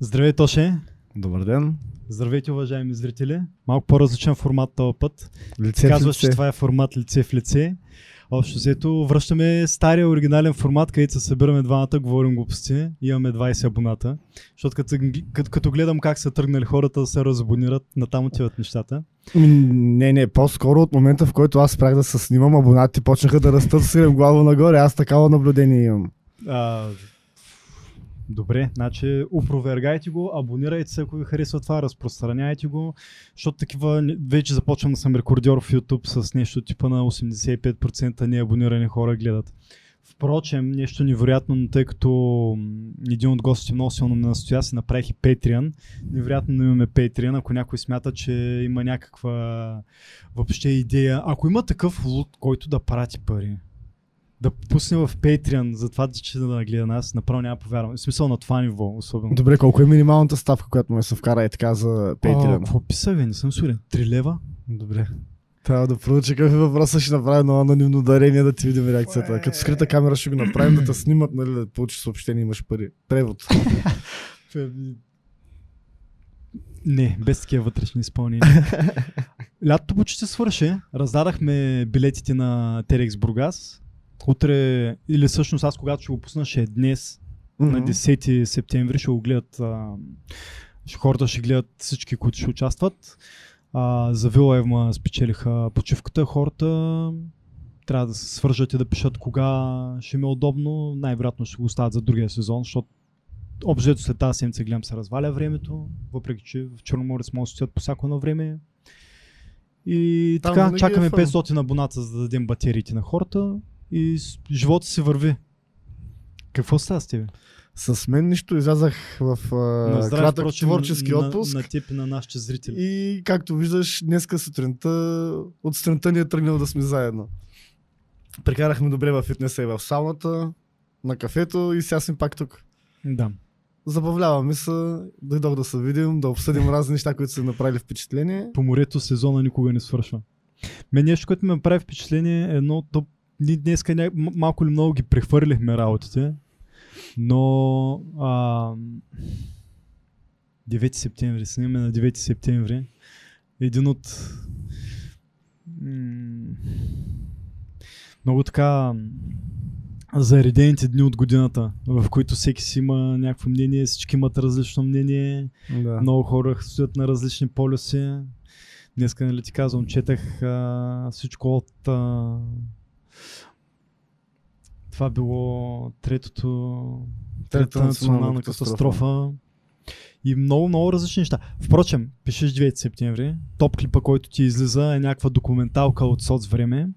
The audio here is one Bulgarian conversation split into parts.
Здравей, Тоше! Добър ден. Здравейте, уважаеми зрители! Малко по-различен формат този път. Лице Казваш, че това е формат лице в лице. Общо взето, връщаме стария оригинален формат, където се събираме двамата, говорим глупости, имаме 20 абоната. Защото като, като, като гледам как са тръгнали хората да се разабонират, натам отиват нещата. Не, не, по-скоро от момента, в който аз спрях да се снимам, абонати почнаха да растат с глава нагоре. Аз такава наблюдение имам. А, добре, значи опровергайте го, абонирайте се, ако ви харесва това, разпространяйте го, защото такива вече започвам да съм рекордьор в YouTube с нещо типа на 85% неабонирани хора гледат. Впрочем, нещо невероятно, но тъй като един от гостите много силно ме настоя, си направих и Patreon. Невероятно но имаме Patreon, ако някой смята, че има някаква въобще идея. Ако има такъв луд, който да прати пари, да пусне в Patreon за това, че да гледа нас, направо няма повярвам. В смисъл на това ниво, особено. Добре, колко е минималната ставка, която му се вкара и така за Patreon? Какво писа, бе? Не съм сигурен. 3 лева? Добре. Трябва да проуча какъв е въпросът, ще направя едно анонимно дарение да ти видим реакцията. Като скрита камера ще го направим да те снимат, нали, да получиш съобщение, имаш пари. Превод. Не, без такива вътрешни изпълнения. Лятото почти свърши. Раздадахме билетите на TEDx Бургас. Утре, или всъщност аз когато ще го пусна, ще е днес, на 10 септември, ще го гледат. А, хората ще гледат всички, които ще участват. А, за Вилайма спечелиха почивката. Хората трябва да се свържат и да пишат кога ще им е удобно. Най-вероятно ще го оставят за другия сезон, защото обжето след тази седмица гледам се разваля времето, въпреки че в Черноморец може да стоят по всяко едно време. И Там така, е чакаме фън. 500 абоната, за да дадем батериите на хората и живота си върви. Какво става с тебе? С мен нищо излязах в а, кратък впрочем, творчески на, отпуск. На, на теб и на нашите зрители. И както виждаш, днеска сутринта, от сутринта ни е тръгнал да сме заедно. Прекарахме добре в фитнеса и в сауната, на кафето и сега сме пак тук. Да. Забавляваме се, дойдох да се видим, да обсъдим разни неща, които са направили впечатление. По морето сезона никога не свършва. Мен нещо, което ме прави впечатление е едно, то ние днеска ня... малко или много ги прехвърлихме работите, но а... 9 септември, снимаме на 9 септември. Един от м- много така заредените дни от годината, в които всеки си има някакво мнение, всички имат различно мнение. Да. Много хора стоят на различни полюси. Днеска, нали ти казвам, четах а, всичко от... А, това било третото... Третата национална катастрофа. И много, много различни неща. Впрочем, пишеш 9 септември, топ клипа, който ти излиза е някаква документалка от соцвреме.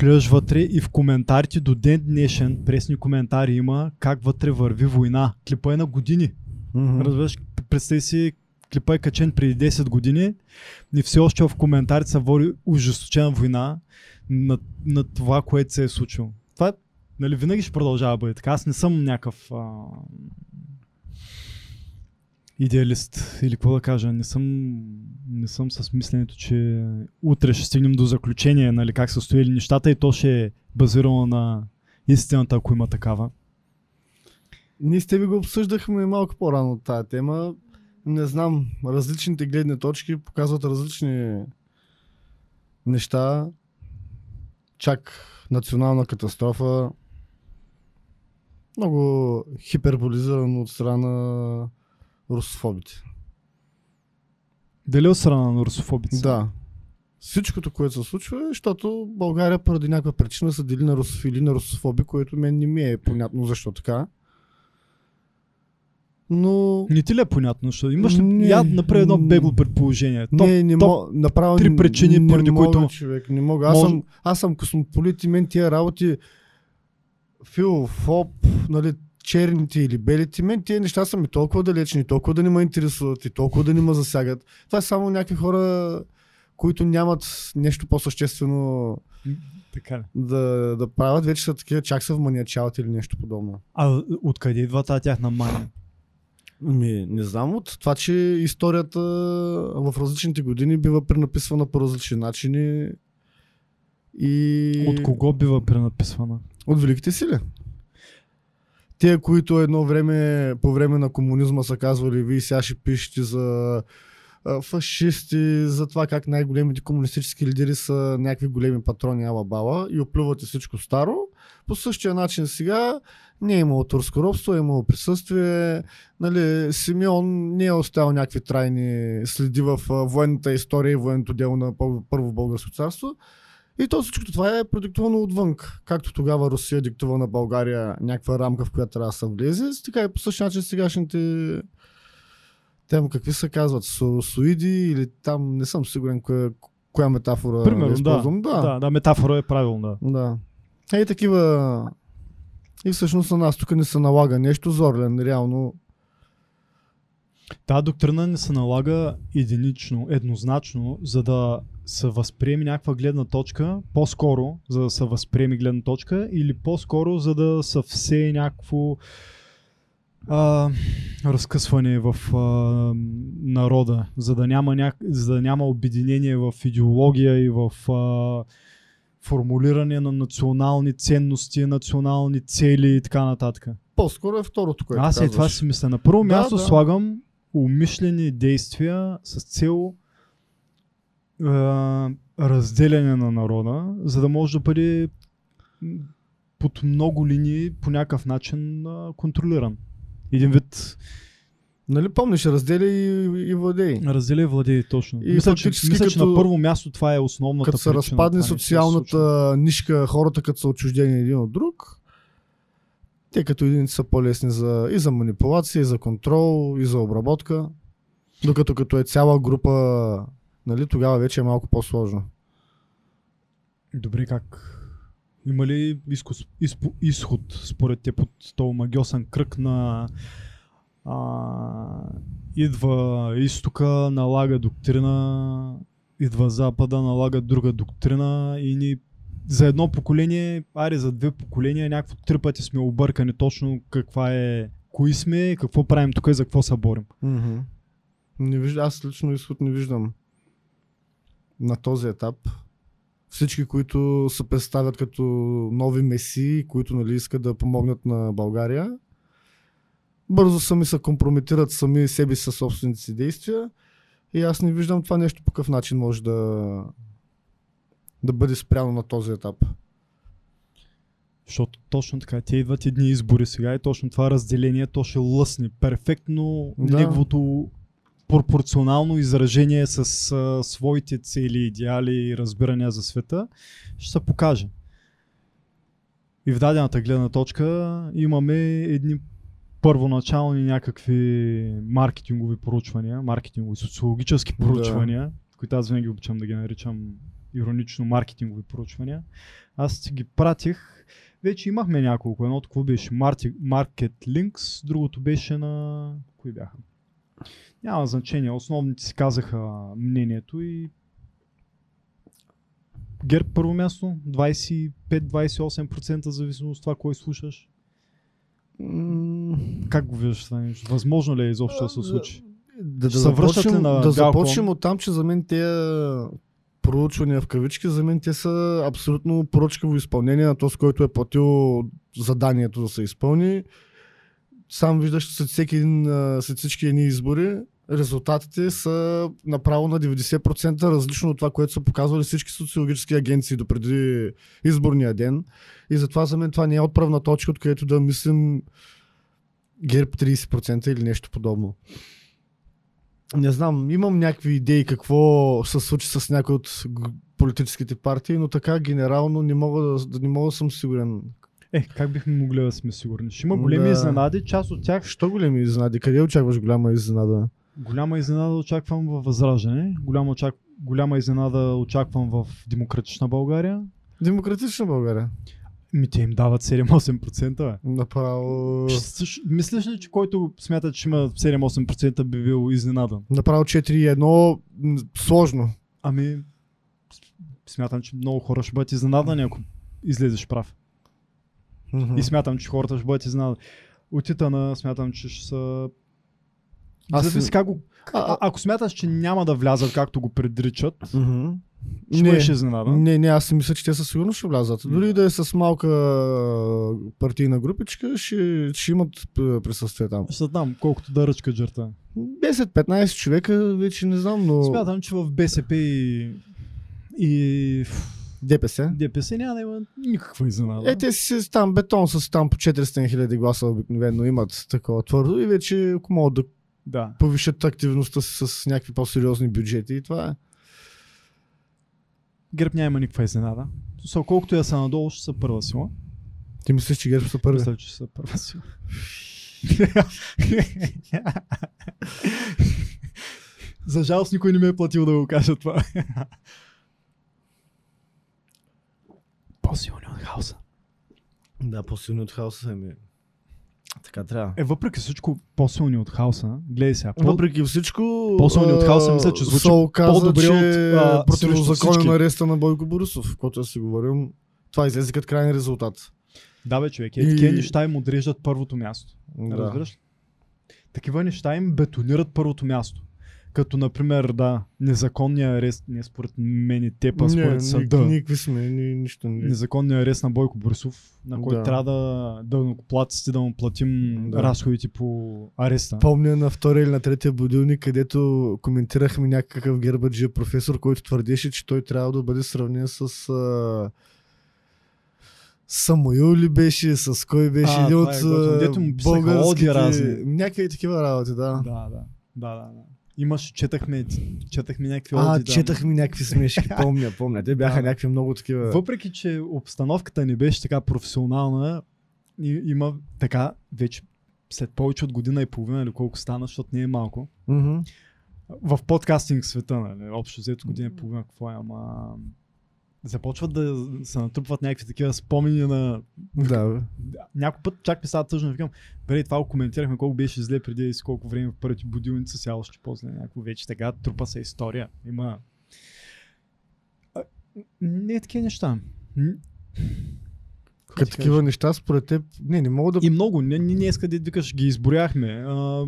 Влизаш вътре и в коментарите до ден днешен, пресни коментари има как вътре върви война. Клипа е на години. Мгм. Разбираш, представи си, клипа е качен преди 10 години и все още в коментарите се води ужесточена война на, на това, което се е случило. Това нали, винаги ще продължава да бъде така. Аз не съм някакъв а, идеалист или какво да кажа. Не съм, не съм с мисленето, че утре ще стигнем до заключение нали, как са стояли нещата и то ще е базирано на истината, ако има такава. Ние с тебе го обсъждахме малко по-рано тази тема. Не знам, различните гледни точки показват различни неща. Чак национална катастрофа. Много хиперболизирано от страна на русофобите. Дали от страна на русофобите? Да. Всичкото, което се случва, е, защото България поради някаква причина се дели на русофили, на русофоби, което мен не ми е понятно защо така. Но Не ти ли е понятно, защото имаш ли... Не. Я направи едно бегло предположение. Топ, не, не мога, направо три не- причини, не поради мога, които- човек, не мога. Аз, Може- съм, аз съм космополит и мен тия работи фил, фоп, нали, черните или белите, мен тия неща са ми толкова далечни, толкова да не ме интересуват и толкова да не ме засягат. Това е само някакви хора, които нямат нещо по-съществено Така ли? да, да правят, вече са такива, чак са в маниачалът или нещо подобно. А откъде идва тази тяхна мания? Ми, не знам от това, че историята в различните години бива пренаписвана по различни начини и... От кого бива пренаписвана? От великите сили. Те, които едно време, по време на комунизма са казвали, вие сега ще пишете за фашисти, за това как най-големите комунистически лидери са някакви големи патрони ала бала и оплювате всичко старо. По същия начин сега не е имало турско робство, е имало присъствие. Нали, Симеон не е оставил някакви трайни следи в военната история и военното дело на пър- Първо българско царство. И то всичко това е продиктувано отвън. Както тогава Русия диктува на България някаква рамка, в която трябва да се влезе, така и по същия начин сегашните там какви се казват, соросоиди или там не съм сигурен коя, коя метафора Примерно, да. използвам. да. Да, метафора е правилна. Да. Ей такива. И всъщност на нас тук не се налага нещо зорлен, реално. Та доктрина не се налага единично, еднозначно, за да се възприеме някаква гледна точка, по-скоро, за да се възприеме гледна точка, или по-скоро, за да се всее някакво а, разкъсване в а, народа, за да, няма няк... за да няма обединение в идеология и в а, формулиране на национални ценности, национални цели и така нататък. По-скоро е второто, което Аз и това си мисля. На първо Да, място да. слагам умишлени действия с цел разделяне на народа, за да може да бъде под много линии по някакъв начин контролиран. Един вид Нали помниш, разделя и, и владей. разделя и владее точно. И мисля, че, мисля, че като- на първо място това е основната Като се разпадне социалната нишка, хората като са отчуждени един от друг, те като единици са по-лесни за, и за манипулация, и за контрол, и за обработка. Докато като е цяла група, нали, тогава вече е малко по-сложно. Добре, как? Има ли изкус, изпо, изход според теб от този магиосен кръг на а, идва изтока, налага доктрина, идва запада, налага друга доктрина и ни за едно поколение, аре за две поколения, някакво три пъти сме объркани точно каква е, кои сме, какво правим тук и за какво се борим. Mm-hmm. Не вижда, аз лично изход не виждам на този етап. Всички, които се представят като нови месии, които нали, искат да помогнат на България, бързо сами се компрометират сами себе си със собствените си действия. И аз не виждам това нещо по какъв начин може да, да бъде спряно на този етап. Защото точно така, те идват едни избори сега и точно това разделение, то ще лъсне перфектно Да. неговото пропорционално изражение с а, своите цели, идеали и разбирания за света, ще се покаже. И в дадената гледна точка имаме едни първоначални някакви маркетингови проучвания, маркетингови социологически Да. проучвания, които аз винаги обичам да ги наричам иронично маркетингови проучвания. Аз ги пратих. Вече имахме няколко. Едното какво беше? Market Links, другото беше на... Кои бяха? Няма значение. Основните си казаха мнението и ГЕРБ първо място, 25-28% зависимо от това кой слушаш. Как го виждаш това нещо? Възможно ли е изобщо да се случи? Да, да, ли започнем, на да започнем от там, че за мен тези проучвания в кавички, за мен те са абсолютно поръчково изпълнение на този, който е платил заданието да се изпълни. Сам виждаш след, всеки един, след всички едни избори, резултатите са направо на 90% различно от това, което са показвали всички социологически агенции до преди изборния ден. И затова за мен това не е отправна точка, откъдето да мислим ГЕРБ 30% или нещо подобно. Не знам, имам някакви идеи какво се случи с някои от политическите партии, но така генерално не мога да, да не мога да съм сигурен. Е, как бихме могли да сме сигурни? Ще има големи Да. изненади, част от тях Що големи изненади? Къде очакваш голяма изненада? Голяма изненада очаквам във Възраждане, голяма, очак... голяма изненада очаквам в Демократична България. Демократична България. Ми те им дават 7-8%. Бе. Направо, Мислиш ли, че който смята, че има 7-8% би бил изненадан? направо 4-1 м, сложно. Ами, смятам, че много хора ще бъдат изненадани, ако излезеш прав. Мгм. И смятам, че хората ще бъдат изненадани. От Итана смятам, че ще са... Аз Зависи си- как го... А, А, ако смяташ, че няма да влязат както го предричат, Мгм. Ще Не. бъдеш изненада. Не, не, аз си мисля, че те със сигурност ще влязат. Дори и да е с малка партийна групичка, ще, ще имат присъствие там. Ще знам колкото да ръчка джерта. 10-15 човека, вече не знам, но Смятам, че в БСП и, и ДПС. ДПС няма да има никаква изненада. Е, те си там бетон с там по 400 хиляди гласа обикновено имат такова твърдо и вече ако могат да Да. повишат активността си с някакви по-сериозни бюджети и това е. ГЕРБ няма никаква изненада. So, колкото я са надолу, ще са първа сила. Ти мислиш, че ГЕРБ са първи? Мисля, че са първа сила. За жалост никой не ме е платил да го кажа това. По-силни от хаоса. Да, по-силни от хаоса ми. Така трябва. Е, въпреки всичко, по-силни от хаоса. Гледай сега. По... Въпреки всичко, по-силни от хаоса, мисля, че звучи каза, по-добре че от, противозаконен ареста на Бойко Борисов, който да си говорим. Това излезе като крайен резултат. Да, бе, човек. Е, И- такива неща им отреждат първото място. Да. Разбираш ли? Такива неща им бетонират първото място. Като, например, да, незаконния арест, не според мен и теб, а според не, съда. Ни, никакви сме, ни, нищо не. Незаконния арест на Бойко Борисов, на който Да. трябва да, да платите да му платим Да. разходите по ареста. Помня на втория или на третия будилник, където коментирахме някакъв гербаджия професор, който твърдеше, че той трябва да бъде сравнен с а... Самуил ли беше, с кой беше, А, един това от е българските... Някакви такива работи, да. Да, да, да, да, да. Имаше, четахме, четахме някакви А, оди, да. четахме някакви смешки, помня, помня. Те бяха Да. някакви много такива. Въпреки, че обстановката не беше така професионална, и, има така вече след повече от година и половина или колко стана, защото не е малко. Мгм. В подкастинг света, нали, общо взето година и половина, какво е, ама започват да се натрупват някакви такива спомени на... Да. Някой път чак ми става тъжно, викам, бре, това го коментирахме колко беше зле преди и с колко време в първите будилници, сега още по-зле някакво вече така, трупа се история. Има... А, не е такива неща. Като такива кажа? неща, според теб, не, не мога да... И много, не, не, не иска да викаш, ги изборяхме. А,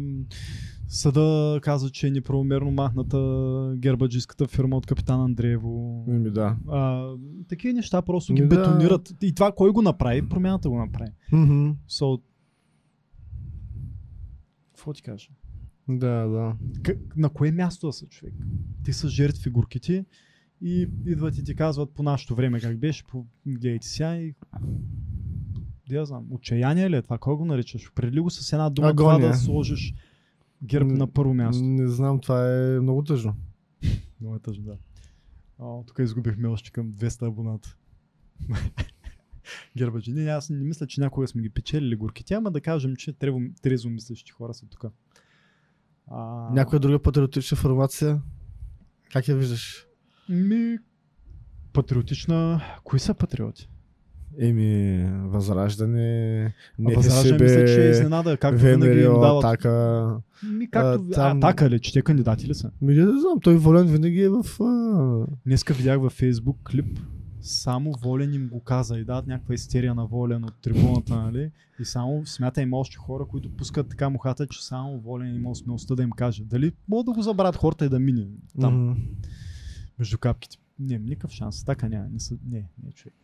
съда каза, че е неправомерно махната гербаджийската фирма от капитан Андреево. Ами да. А, такива неща просто ги Ми да. бетонират. И това кой го направи? Промяната го направи. Мгм. So... Какво ти кажа? Да, да. К- на кое място да са човек? Ти са жертви горките и идват и ти казват по нашето време как беше, по... гледайте сега и да я знам, отчаяние ли е това? Кой го наричаш? Определи го с една дума това Агония. да сложиш герб на първо място. Не знам, това е много тъжно. Много е тъжно, да. О, тук изгубихме още към 200 абоната. Гербаджи. Не, аз не мисля, че някога сме ги печелили горките, ама да кажем, че трезво мислещи хора са тук. А... Някоя друга патриотична формация? Как я виждаш? Ми... Патриотична... Кои са патриоти? Еми, Възраждане, А Възраждане мисля, че е изненада, както винаги им дават. Атака. Ми, както... А, там- Атака ли? Че те кандидати ли са? Ми не знам, той Волен винаги е в... А... Днеска видях във Фейсбук клип, само Волен им го каза и дават някаква истерия на Волен от трибуната, нали? И само смята има още хора, които пускат така мухата, че само Волен има смелостта да им каже. Дали могат да го забравят хората и да мине там Мгм. между капките. Не, никакъв шанс. Така няма. Не, са, не, не човек.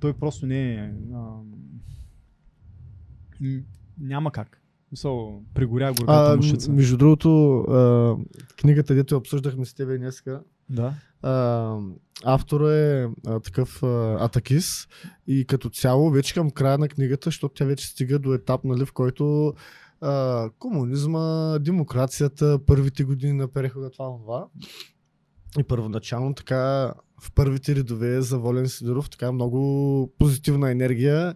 Той просто не е... няма как. Мисъл, пригоря горката мушица. между другото, а, книгата, дето обсъждахме с тебе днеска, Да. а, автора е а, такъв а, атакис и като цяло вече към края на книгата, защото тя вече стига до етап, нали, в който а, комунизма, демокрацията, първите години на прехода, това, това. И първоначално така в първите редове за Волен Сидоров така много позитивна енергия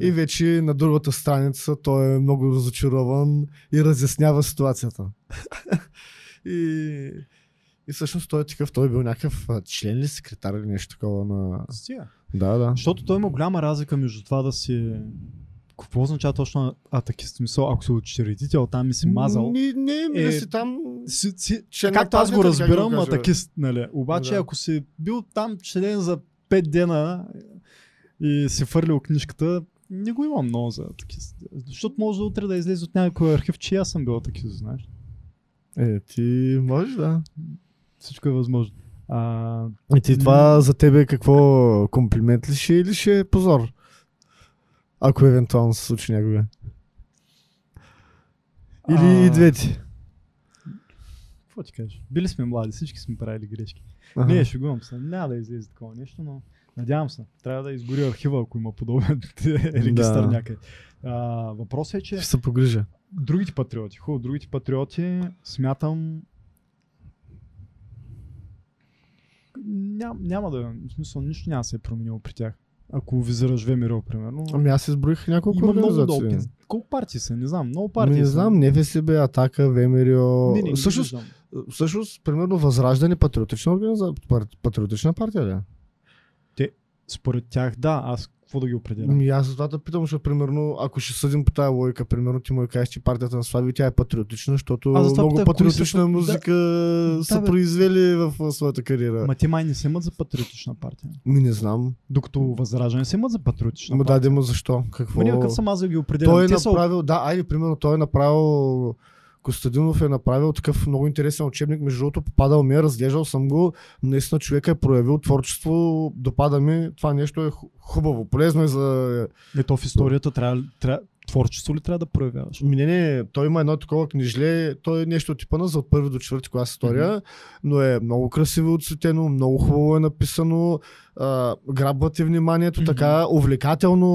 и вече на другата страница той е много разочарован и разяснява ситуацията. и, и всъщност той е такъв, той е бил някакъв член ли, секретар или нещо такова на... Стига. Да, да. Защото той има голяма разлика между това да си... Какво означава точно атакист? Смисъл, ако си учредител, там и си мазал. Не, не, не Е, си там... Си, си, на както аз го как разбирам, бе? атакист, нали? Обаче, Да. ако си бил там член за 5 дена и си фърлил книжката, не го имам много за атакист. Защото може да утре да излезе от някой архив, че аз съм бил атакист, знаеш. Е, ти можеш, да. Всичко е възможно. А, И ти това за тебе какво комплимент ли ще е или ще е позор? Ако евентуално се случи някога. Или А. и двете. какво ти кажеш? Били сме млади, всички сме правили грешки. Аха. Не, шегувам се. Няма да излезе такова нещо, но надявам се. Трябва да изгори архива, ако има подобен регистър Да. някъде. А, въпросът е, че Ще се погрижа. другите патриоти, хубаво, другите патриоти смятам ням, няма да, в смисъл, нищо няма да се е променило при тях. Ако визираш ВМРО, примерно. Ами аз изброих няколко има много долги. Колко партии са? Не знам. Много партии Ми не са. знам, НФСБ, Атака, ВМРО. Не, не, не, всъщност, виждам. всъщност, примерно, Възраждане патриотична организация, патриотична партия ли? Според тях, да. Аз какво да ги определям? Ами аз за това да питам, защото примерно, ако ще съдим по тази логика, примерно ти му кажеш, че партията на Слави тя е патриотична, защото това много са патриотична па- музика са бе. произвели в а, своята кариера. Ма те май не се имат за патриотична партия. Ми не знам. Докато Възраждане се имат за патриотична Ма партия. даде му защо? Какво? Ма никакъв съм аз да ги определям. Той е Те са направил, да, айде, примерно, той е направил Костадинов е направил такъв много интересен учебник, между другото попадал ми е, разглеждал съм го, наистина човека е проявил творчество, допада ми, това нещо е ху- хубаво, полезно е за... Ето в историята трябва, трябва, творчество ли трябва да проявяваш? Ми, не, не, той има едно такова книжле, той е нещо от типа на за от първи до четвърти клас история, но е много красиво отцветено, много хубаво е написано, а, грабва ти вниманието, Мгм. така увлекателно,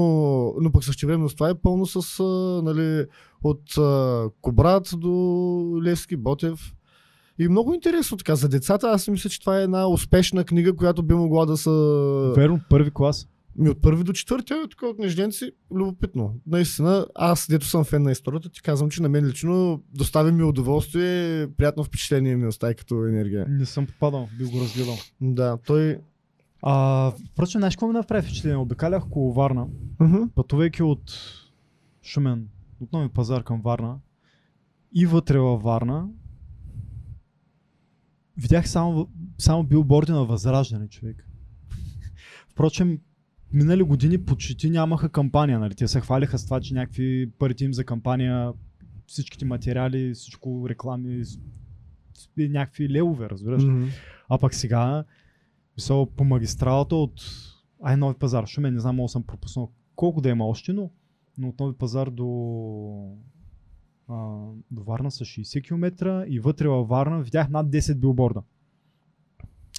но пък същевременно с това е пълно с, а, нали, от а, Кобрат до Левски, Ботев. И много интересно така. За децата аз мисля, че това е една успешна книга, която би могла да са... Верно, първи клас. Ми от първи до четвърти, а така от книжденци, любопитно. Наистина, аз, дето съм фен на историята, ти казвам, че на мен лично достави ми удоволствие, приятно впечатление ми остави като енергия. Не съм попадал, би го разгледал. Да, той... А, впрочем, знаеш какво ми направи впечатление? Обикалях около Варна, Мгм. пътувайки от Шумен, от нови пазар към Варна и вътре във Варна, видях само, само билборди на Възраждане, човек. Впрочем, минали години почти нямаха кампания, нали? Те се хвалиха с това, че някакви парите им за кампания, всичките материали, всичко реклами, някакви левове, разбираш. Мгм. А пък сега, мисъл, по магистралата от Ай, Нови пазар, Шумен, не знам, мога съм пропуснал колко да има още, но, но от Нови пазар до, а, до Варна са 60 км и вътре във Варна видях над 10 билборда.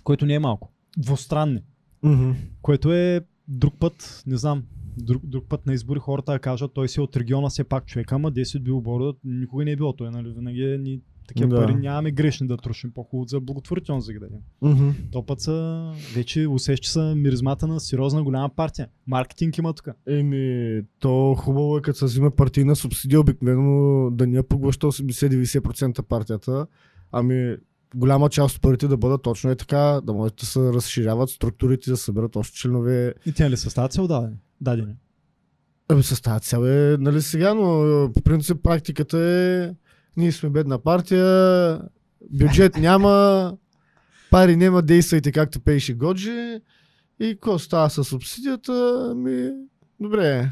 Което не е малко. Двустранни. Мгм. Което е друг път, не знам, друг, друг път на избори хората да кажат, той си е от региона все пак човек, ама 10 билборда никога не е било. Той, нали, винаги е ни такива Да. пари нямаме грешни да трошим по-хубаво за благотворителност да ги дадем. Мгм. То път са, вече усеща са миризмата на сериозна голяма партия. Маркетинг има тук. Еми, то хубаво е като се взима партийна субсидия, обикновено да не я поглъща 80-90% партията, ами голяма част от парите да бъдат точно е така, да може да се разширяват структурите, да съберат още членове. И тя ли са става цел дадени? Дадени. Ами с тази цел е, нали сега, но е, по принцип практиката е, ние сме бедна партия, бюджет няма, пари няма, действайте както пейше Годжи и какво става с субсидията, ами добре.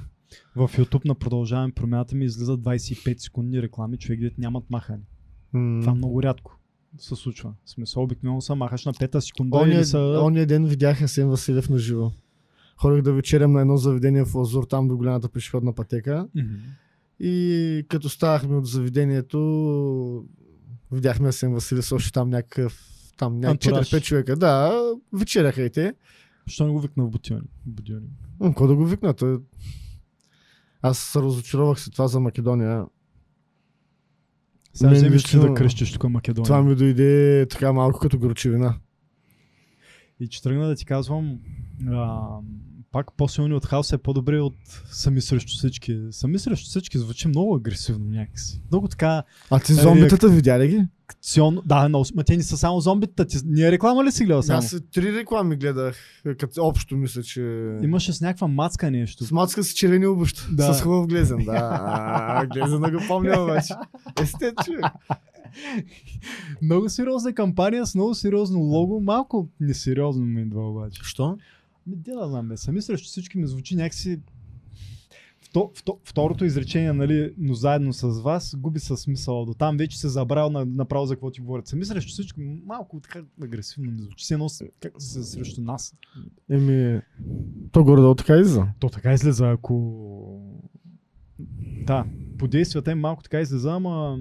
В YouTube на продължаваме промяната ми излизат 25 секундни реклами, човек дете нямат махани. М. Това много рядко се случва. В смисъл, обикновено са махаш на пета секунда Ония, или са... ония ден видях Асен Василев на живо. Ходих да вечерям на едно заведение в Лазур, там до голямата пешеходна пътека. Мгм. И като ставахме от заведението, видяхме Асен Василев още там някакъв там Антураж. 4-5 човека. Да, вечеряха и те. Защо не го викна в? М, Какво да го викна? Той... Аз се разочаровах се това за Македония. Сега Мен вземеш лично- да кръщиш тук Македония. Това ми дойде така малко като горчевина. И че тръгна да ти казвам, а, пак по-силни от хаос е по-добре от сами срещу всички. Сами срещу всички звучи много агресивно някакси. Много така А ти Е, зомбитата видя ли ги? Акционно. Да, но, ма те не са само зомбитата. Ти, ние реклама ли си гледал само? Аз три реклами гледах, като общо мисля, че... Имаше с някаква мацка нещо. С мацка с червени обуща. Да. С хубав глезен, да. А, Глезена го помня обаче. Човек. Много сериозна кампания с много сериозно лого. Малко несериозно ми идва обаче. Що? Ми, да знам, бе. Сами срещу всички ми звучи някакси... вто, вто, второто изречение, нали, но заедно с вас, губи със смисъл. До там вече се забравил на, направо за какво ти говорят. Сами срещу всичко малко така агресивно ми звучи. Се носи как се срещу нас. Еми, то горе-долу така излиза. То така излиза, ако... Да, по действията им малко така излиза, ама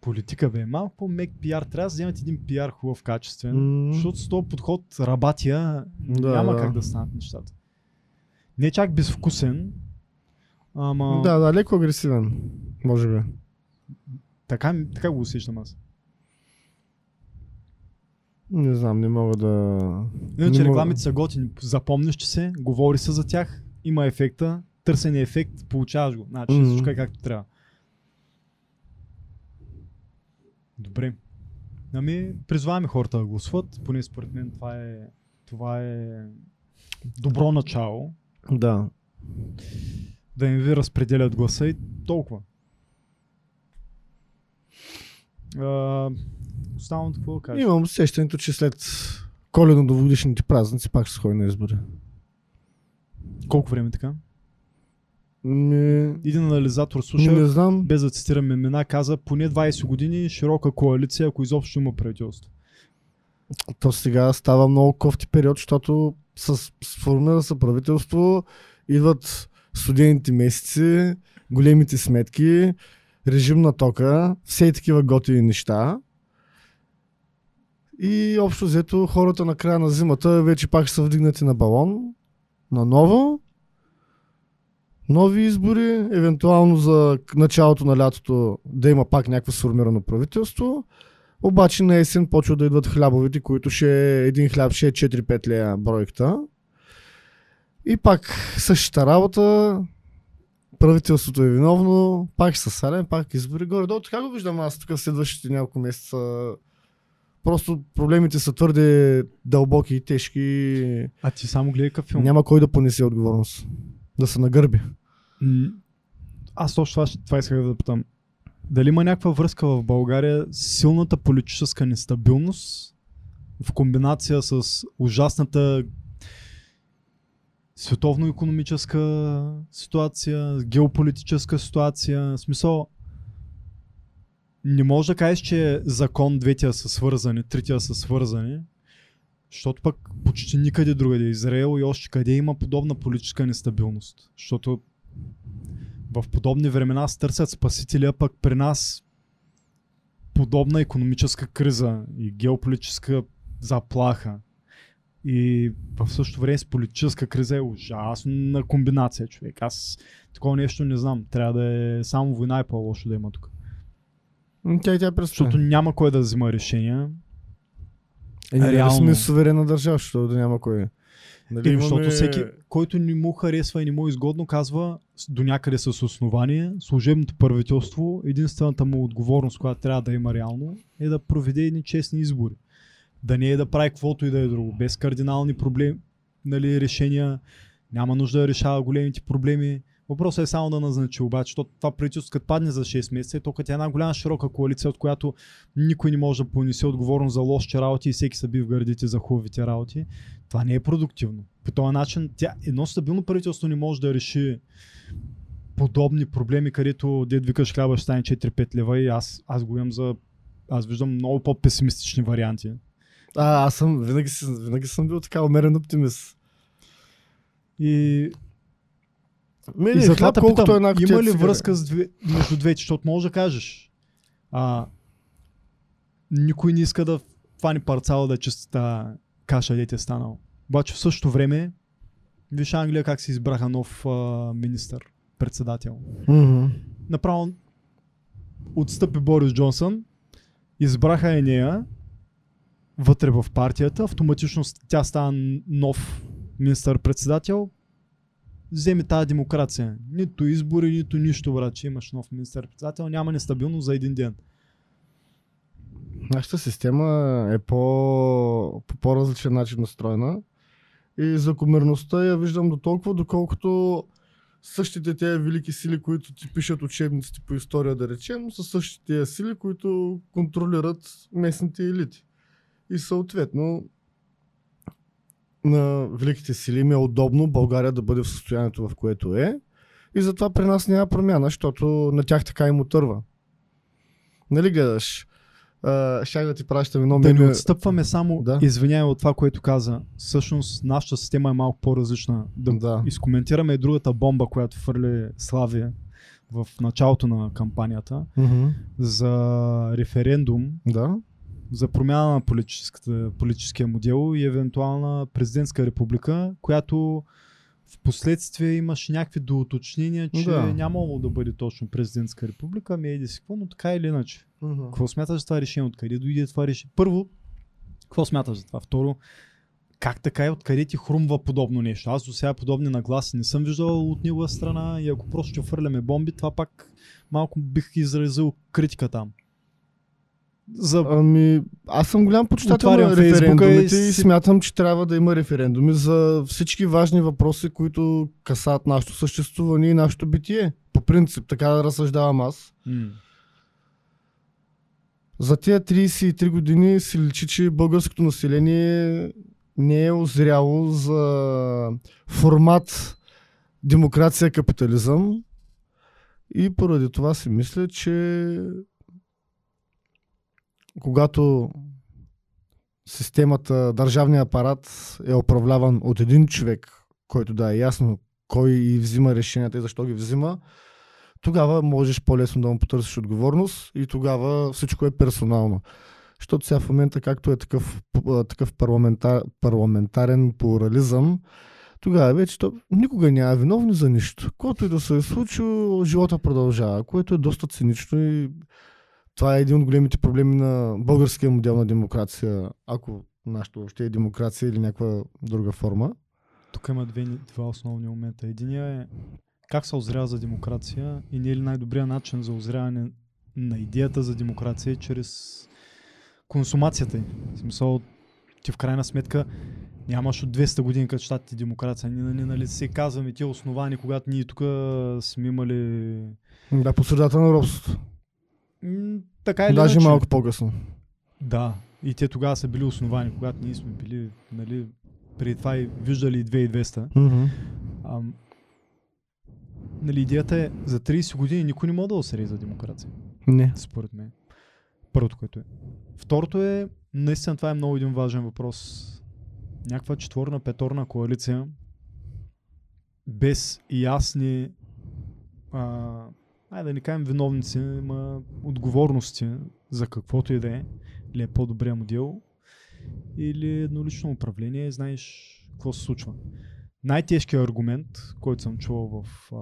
политика бе, малко по-мек пиар. Трябва да вземат един пиар хубав, качествен, М. защото с този подход работя, Да, няма да. как да станат нещата. Не чак безвкусен, ама Да, да, леко агресивен, може би. така, така го усещам аз. Не знам, не мога да... Иначе не мога- рекламите са готини, запомняш че се, говори се за тях, има ефекта, търсен ефект, получаваш го. Значи Мгм. всичко е както трябва. Добре. Ами, призваваме хората да гласуват, поне според мен това е, това е добро начало, Да. да им ви разпределят гласа и толкова. А, останалото какво да кажа? Имам усещането, че след коледно до годишните празници пак ще ходи на избори. Колко време така? Ми... Един анализатор Не, слуша, не знам. без да цитирам имена, каза поне 20 години широка коалиция, ако изобщо има правителство. То сега става много кофти период, защото с сформира се правителство, идват студените месеци, големите сметки, режим на тока, все такива готини неща. И общо взето хората на края на зимата вече пак са вдигнати на балон, наново. Нови избори, евентуално за началото на лятото да има пак някакво сформирано правителство. Обаче на есен почва да идват хлябовите, които ще един хляб ще е 4-5 лея бройката. И пак същата работа. Правителството е виновно, пак са сален, пак избори горе. Долу така го виждам аз тук в следващите няколко месеца. Просто проблемите са твърде дълбоки и тежки. А ти само гледай какъв филм. Няма кой да понесе отговорност. Да се нагърби. Аз точно това, това исках да питам. Дали има някаква връзка в България силната политическа нестабилност в комбинация с ужасната световно-економическа ситуация, геополитическа ситуация. В смисъл, не може да кажеш, че закон двете са свързани, трите са свързани, защото пък почти никъде другаде, Израел и още къде има подобна политическа нестабилност. Защото в подобни времена се търсят спасители, а пък при нас подобна економическа криза и геополитическа заплаха и в същото време с политическа криза е ужасна комбинация, човек. Аз такова нещо не знам. Трябва да е само война и по-лошо да има тук. Тя тя представя. Защото няма кой да взима решения. Е, реално. сме суверена държава, защото да няма кой. Нали, Еми, защото имаме- всеки, който не му харесва и не му е изгодно, казва до някъде с основание, служебното правителство, единствената му отговорност, която трябва да има реално, е да проведе едни честни избори. Да не е да прави каквото и да е друго, без кардинални проблеми, нали, решения, няма нужда да решава големите проблеми. Въпросът е само да назначи обаче, защото това правителство като падне за 6 месеца, то като е една голяма широка коалиция, от която никой не може да понесе отговорност за лошите работи и всеки се би в гърдите за хубавите работи. Това не е продуктивно. По този начин тя, едно стабилно правителство не може да реши подобни проблеми, където дед викаш хляба ще стане 4-5 лева и аз, аз го имам за... Аз виждам много по-песимистични варианти. А, аз съм, винаги, винаги съм бил така умерен оптимист. И, Ме, и затова хляб, колкото питам, една има ли цигари. връзка с две, между двете, защото може да кажеш а, никой не иска да фани парцала да е чиста каша, дете е станал. Обаче в същото време виж Англия как се избраха нов а, министър, председател. Мгм. направо отстъпи Борис Джонсън, избраха е нея вътре в партията, автоматично тя стана нов министър-председател, вземе тази демокрация. Нито избори, нито нищо, брат, че имаш нов министър-председател, няма нестабилност за един ден. Нашата система е по, по по-различен начин настроена и закономерността я виждам до толкова, доколкото същите тези велики сили, които ти пишат учебниците по история, да речем, са същите тези сили, които контролират местните елити. И съответно на великите сили им е удобно България да бъде в състоянието, в което е. И затова при нас няма промяна, защото на тях така им отърва. Нали гледаш? Uh, щях да ти пращам едно Да не отстъпваме само, Да. извинявай от това, което каза. Всъщност, нашата система е малко по-различна. Да, Да. изкоментираме и другата бомба, която фърли Славия в началото на кампанията Мгм. за референдум Да. за промяна на политическия модел и евентуална президентска република, която в последствие имаше някакви доуточнения, че Да. нямало да бъде точно президентска република, ами еди си какво, но така или иначе. Какво смяташ за това решение? Откъде дойде това решение? Първо, какво смяташ за това? Второ, как така и откъде ти хрумва подобно нещо? Аз до сега подобни нагласи не съм виждал от негова страна и ако просто ще фърляме бомби, това пак малко бих изразил критика там. За Ами, аз съм голям почитател на и референдумите и, си- смятам, че трябва да има референдуми за всички важни въпроси, които касаят нашето съществуване и нашето битие. По принцип, така да разсъждавам аз. М. За тия 33 години се личи, че българското население не е озряло за формат демокрация-капитализъм и поради това си мисля, че когато системата, държавния апарат е управляван от един човек, който да е ясно кой и взима решенията и защо ги взима, тогава можеш по-лесно да му потърсиш отговорност и тогава всичко е персонално. Защото сега в момента, както е такъв, такъв парламентар, парламентарен плурализъм, тогава вече то, никога няма виновни за нищо. Което и да се е случило, живота продължава, което е доста цинично и това е един от големите проблеми на българския модел на демокрация, ако нашето въобще е демокрация или някаква друга форма. Тук има две, два основни момента. Единия е как се озрява за демокрация и не е ли най-добрият начин за озряване на идеята за демокрация е чрез консумацията й. В смисъл, ти в крайна сметка нямаш от 200 години като щатите демокрация. Ние, нали, нали се казваме тия основани, когато ние тук сме имали... Да, по средата на робството. Така или Даже иначе. малко по-късно. Да, и те тогава са били основани, когато ние сме били, нали, преди това и виждали и 2200. Мгм. А, нали, идеята е за 30 години никой не може да осъди за демокрация, Не. според мен. Първото, което е. Второто е, наистина това е много един важен въпрос. Някаква четворна, петорна коалиция без ясни а, айде да не кажем виновници, има отговорности за каквото и да е, или е по-добрия модел, или еднолично управление, знаеш какво се случва. Най-тежкият аргумент, който съм чувал в а,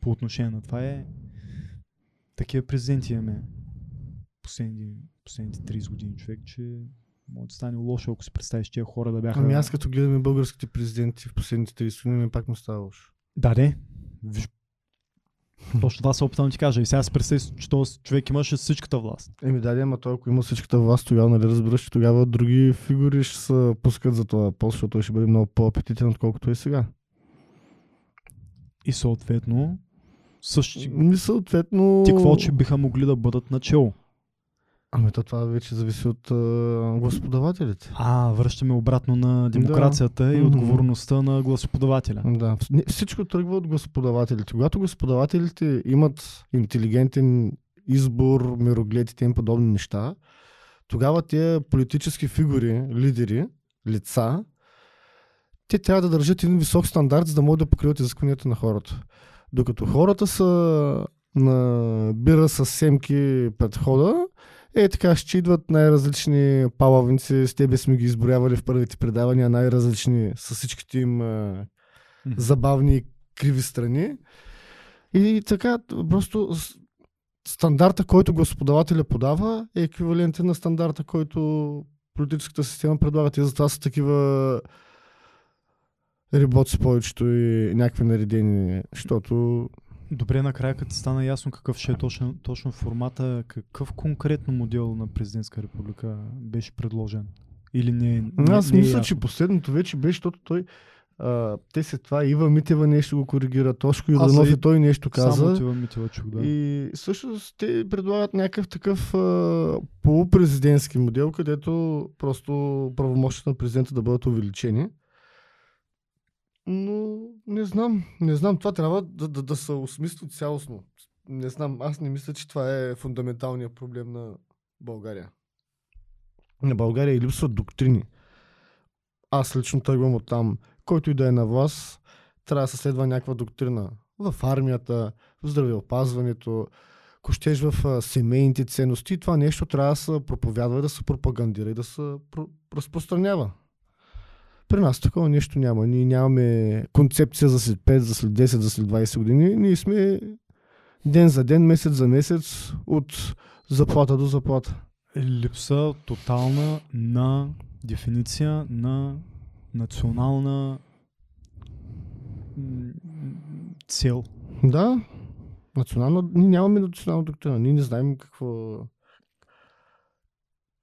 по отношение на това е такива президенти имаме последни, последните 30 години човек, че може да стане лошо, ако си представиш, тия хора да бяха... Ами аз като гледаме българските президенти в последните 30 години, пак му става лошо. Да, не. Виж. Точно това се опитвам да ти кажа. И сега си представи, че този човек имаше всичката власт. Еми да, ама той ако има всичката власт, тогава нали разбираш, че тогава други фигури ще се пускат за това пост, защото той ще бъде много по-апетитен, отколкото е сега. И съответно, същи... Ми съответно... Ти какво, че биха могли да бъдат начало? Ами то това вече зависи от а, господавателите. А, връщаме обратно на демокрацията и Мгм. отговорността на гласоподавателя. Да, всичко тръгва от господавателите. Когато господавателите имат интелигентен избор, мироглед и тем подобни неща, тогава тези политически фигури, лидери, лица, те трябва да държат един висок стандарт, за да могат да покриват изискванията на хората. Докато хората са на бира с семки пред хода, е така ще идват най-различни палавници, с тебе сме ги изброявали в първите предавания, най-различни с всичките им Мгм. забавни и криви страни. И така, просто стандарта, който господавателя подава, е еквивалентен на стандарта, който политическата система предлага. Те затова са такива риботи повечето и някакви наредени, защото Добре, накрая като стана ясно какъв ще е точно, точно формата, какъв конкретно модел на президентска република беше предложен? Или не, не аз не е мисля, ясно? че последното вече беше, защото той А, те след това Ива Митева нещо го коригира, Тошко Йорданов и- и той нещо Само каза. отива Митева чух, да. И всъщност те предлагат някакъв такъв а, полупрезидентски модел, където просто правомощите на президента да бъдат увеличени. Но не знам, не знам, това трябва да, да, да се осмисли цялостно. Не знам, аз не мисля, че това е фундаменталният проблем на България. На България и липсват доктрини. Аз лично тръгвам от там. Който и да е на власт, трябва да се следва някаква доктрина. В армията, в здравеопазването, ако щеш в семейните ценности, това нещо трябва да се проповядва, да се пропагандира и да се про- разпространява. При нас такова нещо няма. Ние нямаме концепция за след 5, за след 10, за след 20 години. Ние сме ден за ден, месец за месец, от заплата до заплата. Липса тотална на дефиниция на национална цел. Да, национална, ние нямаме национална доктрина. Ние не знаем какво...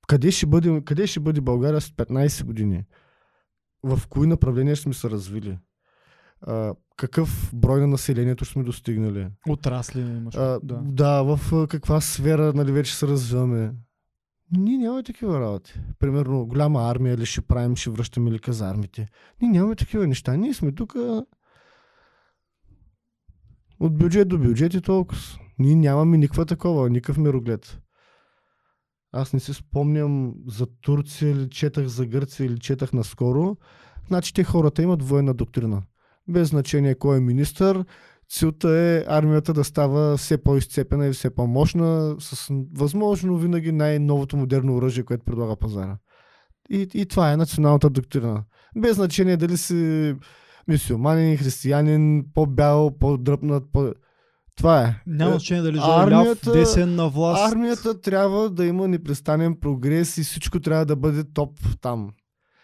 Къде ще бъде, къде ще бъде България след 15 години? В кои направления сме се развили? А, какъв брой на населението сме достигнали? Отрасли имаш. А, да. да. в каква сфера нали, вече се развиваме? Ние нямаме такива работи. Примерно, голяма армия ли ще правим, ще връщаме ли казармите. Ние нямаме такива неща. Ние сме тук от бюджет до бюджет и толкова. Ние нямаме никаква такова, никакъв мироглед. Аз не си спомням за Турция или четах за Гърция или четах наскоро. Значи те хората имат военна доктрина. Без значение кой е министър, целта е армията да става все по-изцепена и все по-мощна, с възможно винаги най-новото модерно оръжие, което предлага пазара. И, и това е националната доктрина. Без значение дали си мисиоманин, християнин, по-бял, по-дръпнат, по... Това е. Няма Е, значение дали ляв, армията- десен на власт. Армията трябва да има непрестанен прогрес и всичко трябва да бъде топ там.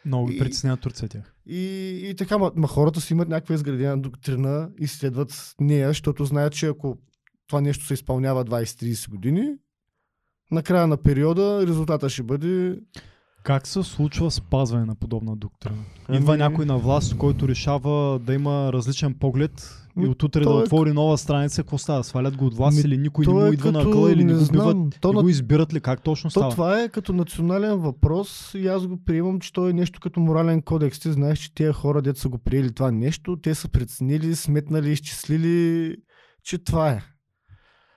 Много ги и- притеснява Турция тях. И, и така, ма, ма хората си имат някаква изградена доктрина и следват нея, защото знаят, че ако това нещо се изпълнява 20-30 години, на края на периода резултата ще бъде... Как се случва спазване на подобна доктрина? Ами- Идва някой на власт, който решава да има различен поглед и от утре да той е отвори нова страница, какво става? Свалят го от власт Ми, или никой не му е идва на като, къла или не не го знам, то Не на- го избират ли? Как точно То става? това е като национален въпрос и аз го приемам, че то е нещо като морален кодекс. Ти знаеш, че тези хора, дето са го приели това нещо, те са преценили, сметнали, изчислили, че това е.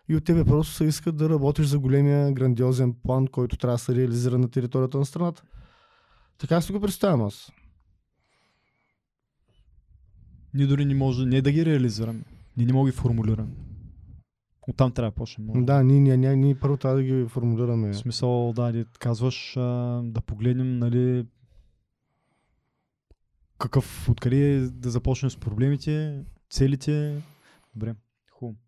И от тебе просто се искат да работиш за големия грандиозен план, който трябва да се реализира на територията на страната. Така си го представям аз. Ние дори не може не да ги реализираме. Ние не можем да ги формулираме. Оттам трябва да почнем. може. Да, ние, ние, ние, ние първо трябва да ги формулираме. В смисъл, да, ти казваш а, да погледнем, нали, какъв, откъде да започнем с проблемите, целите. Добре, хубаво.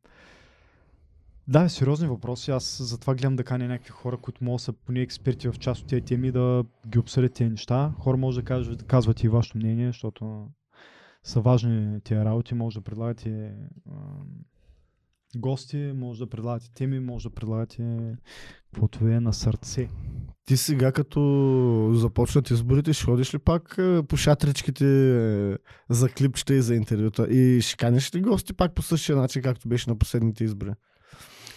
Да, сериозни въпроси. Аз затова гледам да каня някакви хора, които могат да са поне експерти в част от тези теми, да ги обсъдят тези неща. Хора може да кажат, казват и вашето мнение, защото са важни тези работи. Може да предлагате гости, може да предлагате теми, може да предлагате каквото е на сърце. Ти сега, като започнат изборите, ще ходиш ли пак по шатричките за клипчета и за интервюта? И ще канеш ли гости пак по същия начин, както беше на последните избори?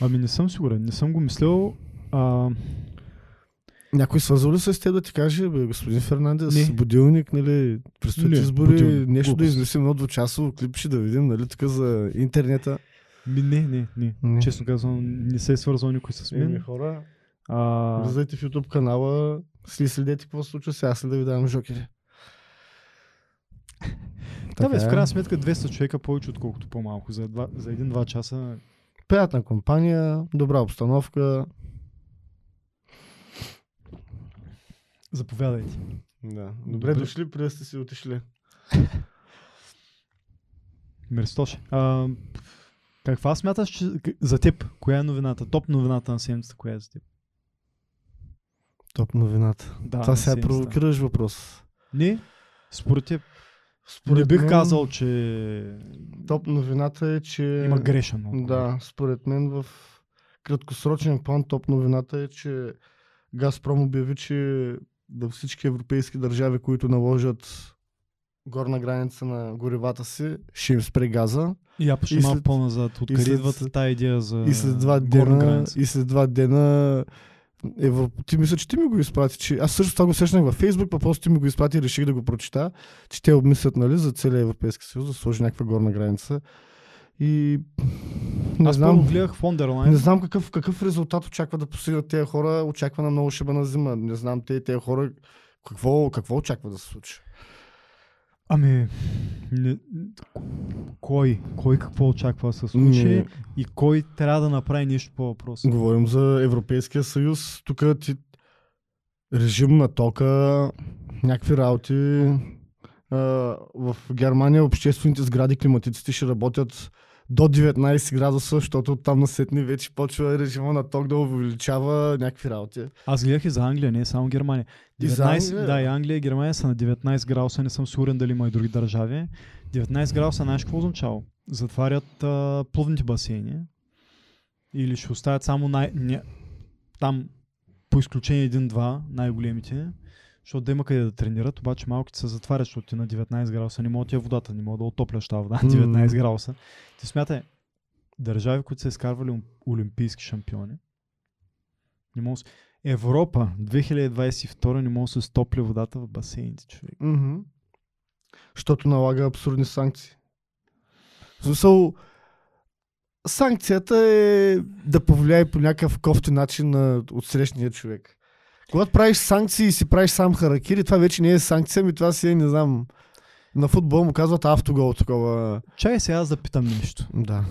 Ами не съм сигурен, не съм го мислил. А, Някой свързал ли се с теб да ти каже, бе, господин Фернандес, Не. будилник, нали, предстоят избори, будилник, нещо да глупост. измислим едно двучасово клипче да видим, нали, така за интернета. ми, не, не, не, Не. Честно казвам, не се е свързал никой с Еми, мен. хора, А, влизайте в YouTube канала, сли следете какво се случва сега, след да ви давам жокери. да, бе, в е. крайна сметка 200 човека повече, отколкото по-малко. За, два, за един-два часа. Приятна компания, добра обстановка. Заповядайте. Да. Добре, Добре. дошли, преди да сте си отишли. Мерстоше. А, каква смяташ че, за теб? Коя е новината? Топ новината на седмицата, коя е за теб? Топ новината. Да, Това на сега седмицата. провокираш въпрос. Не, според теб. Според не бих мен, казал, че Топ новината е, че... има грешен. отговор. Да, според мен в краткосрочен план топ новината е, че Газпром обяви, че да всички европейски държави, които наложат горна граница на горивата си, ще им спре газа И я И малко по-назад. Откъде идват тази идея за и след два дена, и след два дена Евро... Ти мисля, че ти ми го изпрати. Че... Аз също това го срещнах във Фейсбук, па просто ти ми го изпрати и реших да го прочита, че те обмислят нали, за целия Европейски съюз да сложи някаква горна граница. И не Аз знам, гледах Фондерлайн. не знам какъв, какъв резултат очаква да постигнат тези хора. Очаква на много шиба на зима. Не знам те, тези хора какво, какво очаква да се случи. Ами, не, кой? Кой какво очаква да се случи? Не, И кой трябва да направи нещо по въпроса? Говорим за Европейския съюз. Тук ти режим на тока, някакви работи. А, в Германия обществените сгради климатиците ще работят до 19 градуса, защото там насетни вече почва режима на ток да увеличава някакви работи. Аз гледах и за Англия, не само Германия. И за 19, Англия? да, и Англия и Германия са на 19 градуса, не съм сигурен дали има и други държави. 19 градуса, знаеш какво означава? Затварят а, плувните басейни или ще оставят само най... Не, там по изключение един-два, най-големите, защото да има къде да тренират, обаче малките се затварят, защото ти на 19 градуса не мога да ти е водата, не мога да отопляш тази вода на 19 М. градуса. Ти смятай, държави, които са изкарвали олимпийски шампиони, не мога Европа 2022 не може да се стопли водата в басейните, човек. Мгм. Защото налага абсурдни санкции. В смисъл, санкцията е да повлияе по някакъв кофти начин на отсрещния човек. Когато правиш санкции и си правиш сам харакири, това вече не е санкция, ми това си е, не знам, на футбол му казват автогол, такова. Чай сега аз да питам нещо. Да.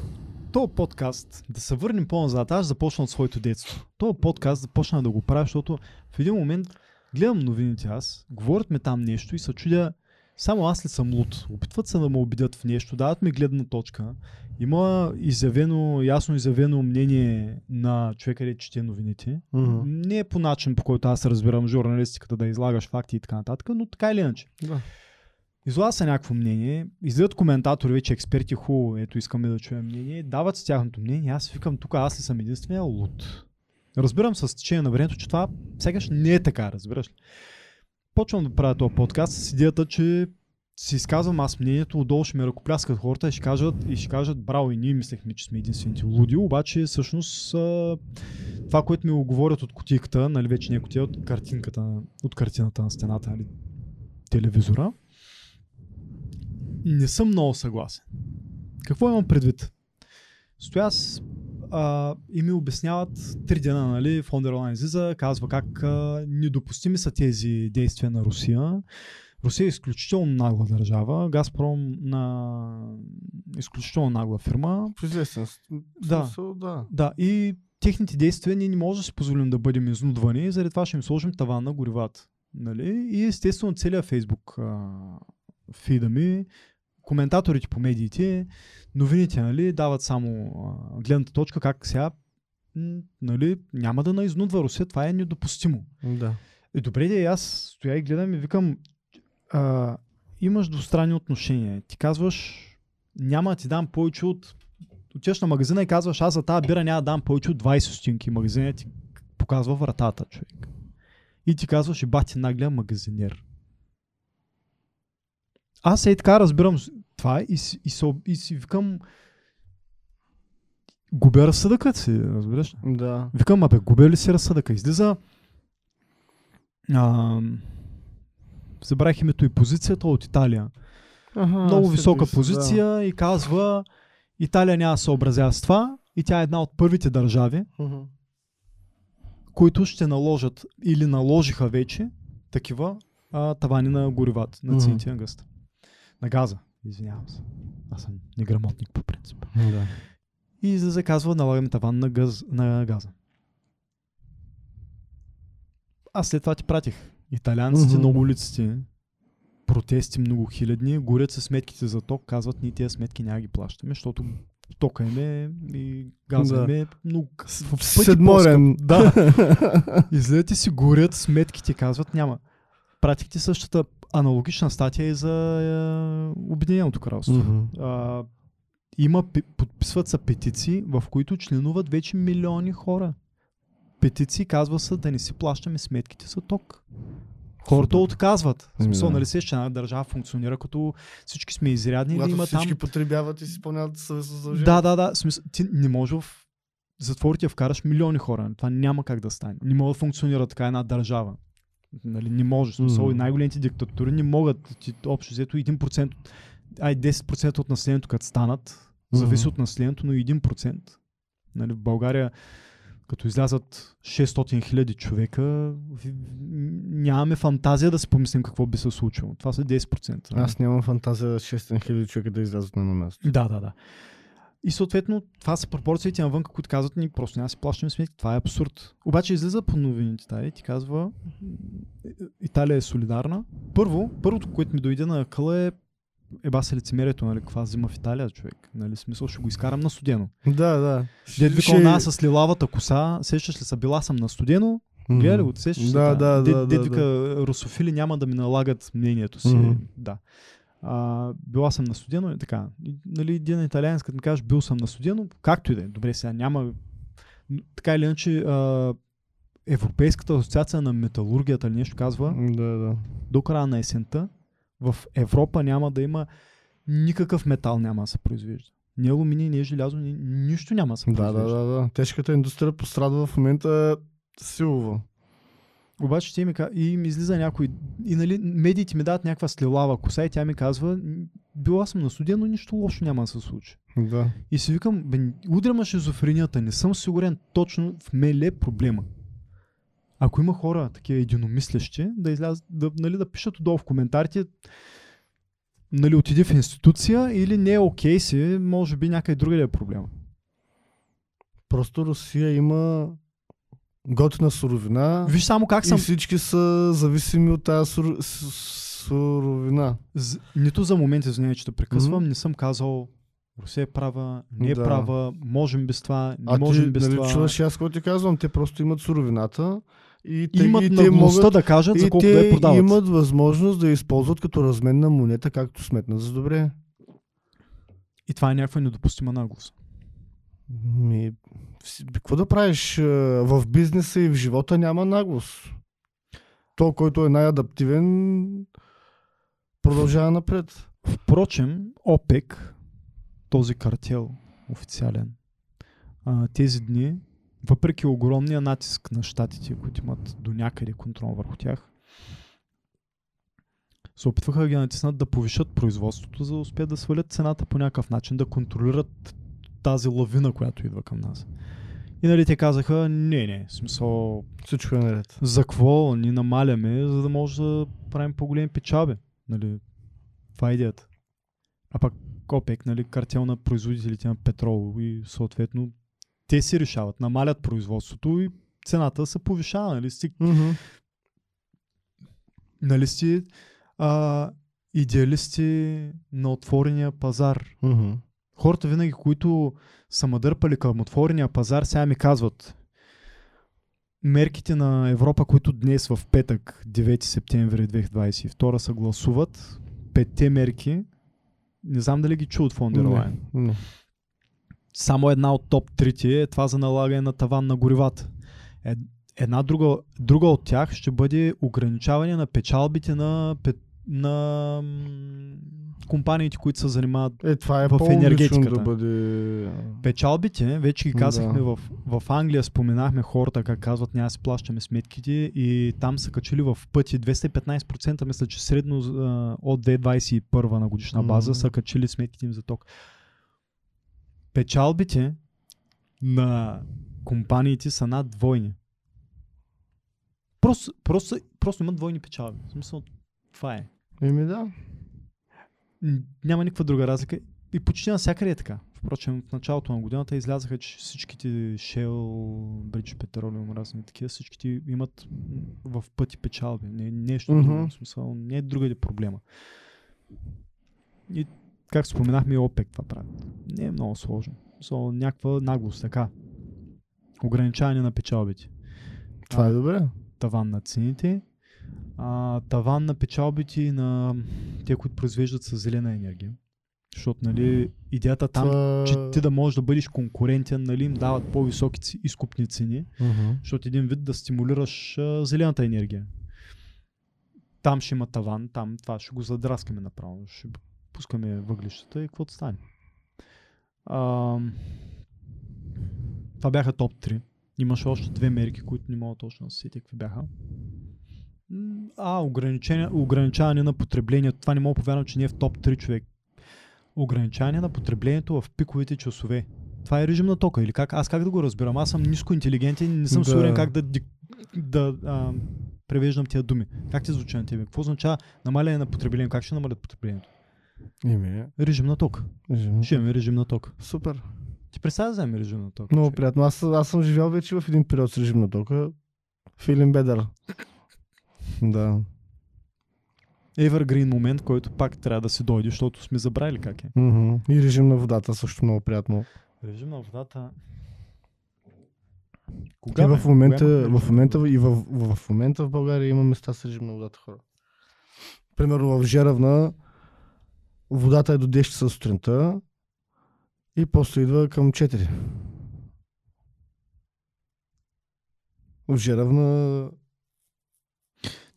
То подкаст, да се върнем по-назад, аз започна от своето детство. То подкаст започна да го правя, защото в един момент гледам новините аз, говорят ме там нещо и се чудя, само аз ли съм луд? Опитват се да ме убедят в нещо, дават ми гледна точка. Има изявено, ясно изявено мнение на човека, да чете новините. Мгм. Не е по начин, по който аз разбирам журналистиката, да излагаш факти и така нататък, но така или иначе. да. Излага се някакво мнение, излизат коментатори, вече експерти, хубаво, ето искаме да чуем мнение, дават с тяхното мнение, аз викам тук аз ли съм единствения луд. Разбирам с течение на времето, че това сякаш не е така, разбираш ли. Почвам да правя този подкаст с идеята, че си изказвам аз мнението, отдолу ще ме ръкопляскат хората и ще кажат, и ще кажат браво и ние мислехме, че сме единствените луди, обаче всъщност това, което ми го говорят от кутийката, нали вече не кутия, от картинката, от картината на стената, нали, телевизора, не съм много съгласен. Какво имам предвид? Стоя аз а, и ми обясняват три дена, нали, Фондерлайн излиза, казва как а, недопустими са тези действия на Русия. Русия е изключително нагла държава, Газпром на изключително нагла фирма. В известен Да. смисъл, да. Да, и техните действия ние не можем да си позволим да бъдем изнудвани, заради това ще им сложим таван на горивата. Нали? И естествено целият фейсбук фида ми, коментаторите по медиите, новините нали, дават само а, гледната точка как сега нали, няма да наизнудва Русия, това е недопустимо. Да. Е, добре, де, аз стоя и гледам и викам, а, имаш двустранни отношения. Ти казваш, няма да ти дам повече от... Отиваш на магазина и казваш, аз за тази бира няма да дам повече от 20 стотинки. Магазинът ти показва вратата, човек. И ти казваш, и бати наглия магазинер. Аз е така разбирам това и, и, си- и си викам, губя разсъдъкът си, разбираш? Да. Викам, абе, губя ли си разсъдъка? Излиза... А, забравих името и позицията от Италия. Ага, Много висока позиция и казва Италия няма да се с това и тя е една от първите държави, Да. Мгм. които ще наложат или наложиха вече такива а, тавани на горивата, на цените на гъста. На газа, извинявам се. Аз съм неграмотник по принцип. Да. И излезе казва, налагаме таван на, газ, на газа. Аз след това ти пратих. Италианците на улиците, протести много хилядни, горят се сметките за ток, казват, ние тези сметки няма ги плащаме, защото тока им е и газа Да. им е много в Седморен. Да. Излезете си горят сметките, казват, няма. Пратих ти същата аналогична статия и за е, Обединеното кралство. А, има, подписват се петиции, в които членуват вече милиони хора. Петиции казва се да не си плащаме сметките за ток. Хората отказват. В Ами смисъл, да. нали се, че една държава функционира като всички сме изрядни Когато има всички там... потребяват и си изпълняват съвестно задължение. Да, да, да. Смисъл, ти не може в затворите да вкараш милиони хора. Това няма как да стане. Не може да функционира така една държава. Нали, не може. Смисъл, и най-големите диктатури не могат. Ти, общо взето 1%, ай 10% от населението като станат, зависи от населението, но и 1%. Нали, в България като излязат 600 хиляди човека, нямаме фантазия да си помислим какво би се случило. Това са 10%. нали? Аз нямам фантазия 6 хиляди човека да излязат на едно място. Да, да, да. И съответно, това са пропорциите навън, които казват ни, просто няма да си плащаме сметки. Това е абсурд. Обаче излиза по новините тази и ти казва, Италия е солидарна. Първо, първото, което ми дойде на къла е еба се лицемерието, нали, каква зима в Италия, човек. Нали, смисъл, ще го изкарам на студено. Да, да. Дед вика она с лилавата коса, сещаш ли се, била съм на студено, Мгм. гледа ли го, сещаш? Да, това? да, Дед, да, дед да, вика, русофили няма да ми налагат мнението си. Мгм. Да. А, била съм на студено и така. И, нали, един италианец, като ми кажеш, бил съм на студено, както и да е. Добре, сега няма... Така или иначе, а, Европейската асоциация на металургията или нещо казва, Да, да. до края на есента в Европа няма да има никакъв метал няма да се произвежда. Ни алуминий, ни желязо, ни, нищо няма да се Да, произвежда. да, да, да. Тежката индустрия пострадва в момента силово. Обаче тя ми и ми излиза някой. И нали, медиите ми дават някаква слилава коса и тя ми казва, «М, била съм на студия, но нищо лошо няма да се случи. Да. И си викам, бе, удряма шизофренията, не съм сигурен точно в мен ли е проблема. Ако има хора, такива единомислещи, да излязат, да, нали, да пишат отдолу в коментарите, нали, отиди в институция или не е окей си, може би някъде друга е проблема. Просто Русия има готина суровина Виж само как и съм, всички са зависими от тази сур... суровина. З- нито за момент, извинявай, че те прекъсвам, Мгм. не съм казал Русия е права, не е Да. права, можем без това, не А можем ти, без нали, това. чуваш и аз какво ти казвам, те просто имат суровината и те, имат и те могат да кажат за и колко да я продават. имат възможност да я използват като разменна монета, както сметнат за добре. И това е някаква недопустима наглост. Ми, какво да правиш? а, В бизнеса и в живота няма наглост. То, който е най-адаптивен, продължава напред. Впрочем, ОПЕК, този картел официален, тези дни, въпреки огромния натиск на щатите, които имат до някъде контрол върху тях, се опитваха да ги натиснат да повишат производството, за да успеят да свалят цената по някакъв начин, да контролират тази лавина, която идва към нас. И нали те казаха, не, не, в смисъл, Всичко е наред. за какво ни намаляме, за да може да правим по-големи печалби. Нали? Това е идеята. А пък ОПЕК, нали, картел на производителите на петрол и съответно те си решават, намалят производството и цената се повишава. Нали, си, нали си а, идеалисти на отворения пазар. Мгм. Хората винаги, които са ме дърпали към отворения пазар, сега ми казват мерките на Европа, които днес в петък, 9 септември 2022 се гласуват, петте мерки, не знам дали ги чу от не. Само една от топ трите е това за налагане на таван на горивата. Е, една друга, друга от тях ще бъде ограничаване на печалбите на, пет, на компаниите, които се занимават Е, това е В енергетиката. да бъде... Печалбите, вече ги казахме Да. в, в Англия, споменахме хората как казват, няма си плащаме сметките и там са качили в пъти 215%, мисля, че средно а, от 2021 на годишна база Мгм. са качили сметките им за ток. Печалбите на компаниите са над двойни. Просто, просто, просто имат двойни печалби. В смисъл, това е. Еми да. Няма никаква друга разлика. И почти навсякъде е така. Впрочем, в началото на годината излязаха, че всичките Shell, British Petroleum, разни такива, всичките имат в пъти печалби. Не, нещо Мгм. друго. В смисъл, не е другаде проблема. И как споменахме и ОПЕК това правят. Не е много сложно. Смисъл, някаква наглост, така. Ограничаване на печалбите. Това А, е добре. таван на цените, а, таван на печалбите на те, които произвеждат с зелена енергия. Защото, нали, идеята там, Това... че ти да можеш да бъдеш конкурентен, нали, им дават по-високи изкупни цени, Мгм. защото един вид да стимулираш а, зелената енергия. там ще има таван, там това ще го задраскаме направо. Ще пускаме въглищата и каквото стане. А, това бяха топ 3. Имаше още две мерки, които не мога точно да се сетя какви бяха. А, ограничаване на потреблението. Това не мога повярвам, че не е в топ 3 човек. Ограничаване на потреблението в пиковите часове. Това е режим на тока или как? Аз как да го разбирам? Аз съм ниско интелигентен и не съм Да. сигурен как да, да а, превеждам тия думи. Как ти звучи на тебе? Какво означава намаляне на потреблението? Как ще намалят потреблението? Име. Режим на ток. Ще имаме режим на ток. Супер. Ти представя да вземем режим на ток? Много приятно. Аз, аз съм живял вече в един период с режим на тока. Филин бедър. Да. Evergreen момент, който пак трябва да си дойде, защото сме забравили как е. Мгм. И режим на водата също много приятно. Режим на водата. И бе? в момента, Кога в момента, и в, в, в момента в България има места с режим на водата хора. Примерно в Жеравна водата е до 10 часа сутринта и после идва към 4. В Жеравна...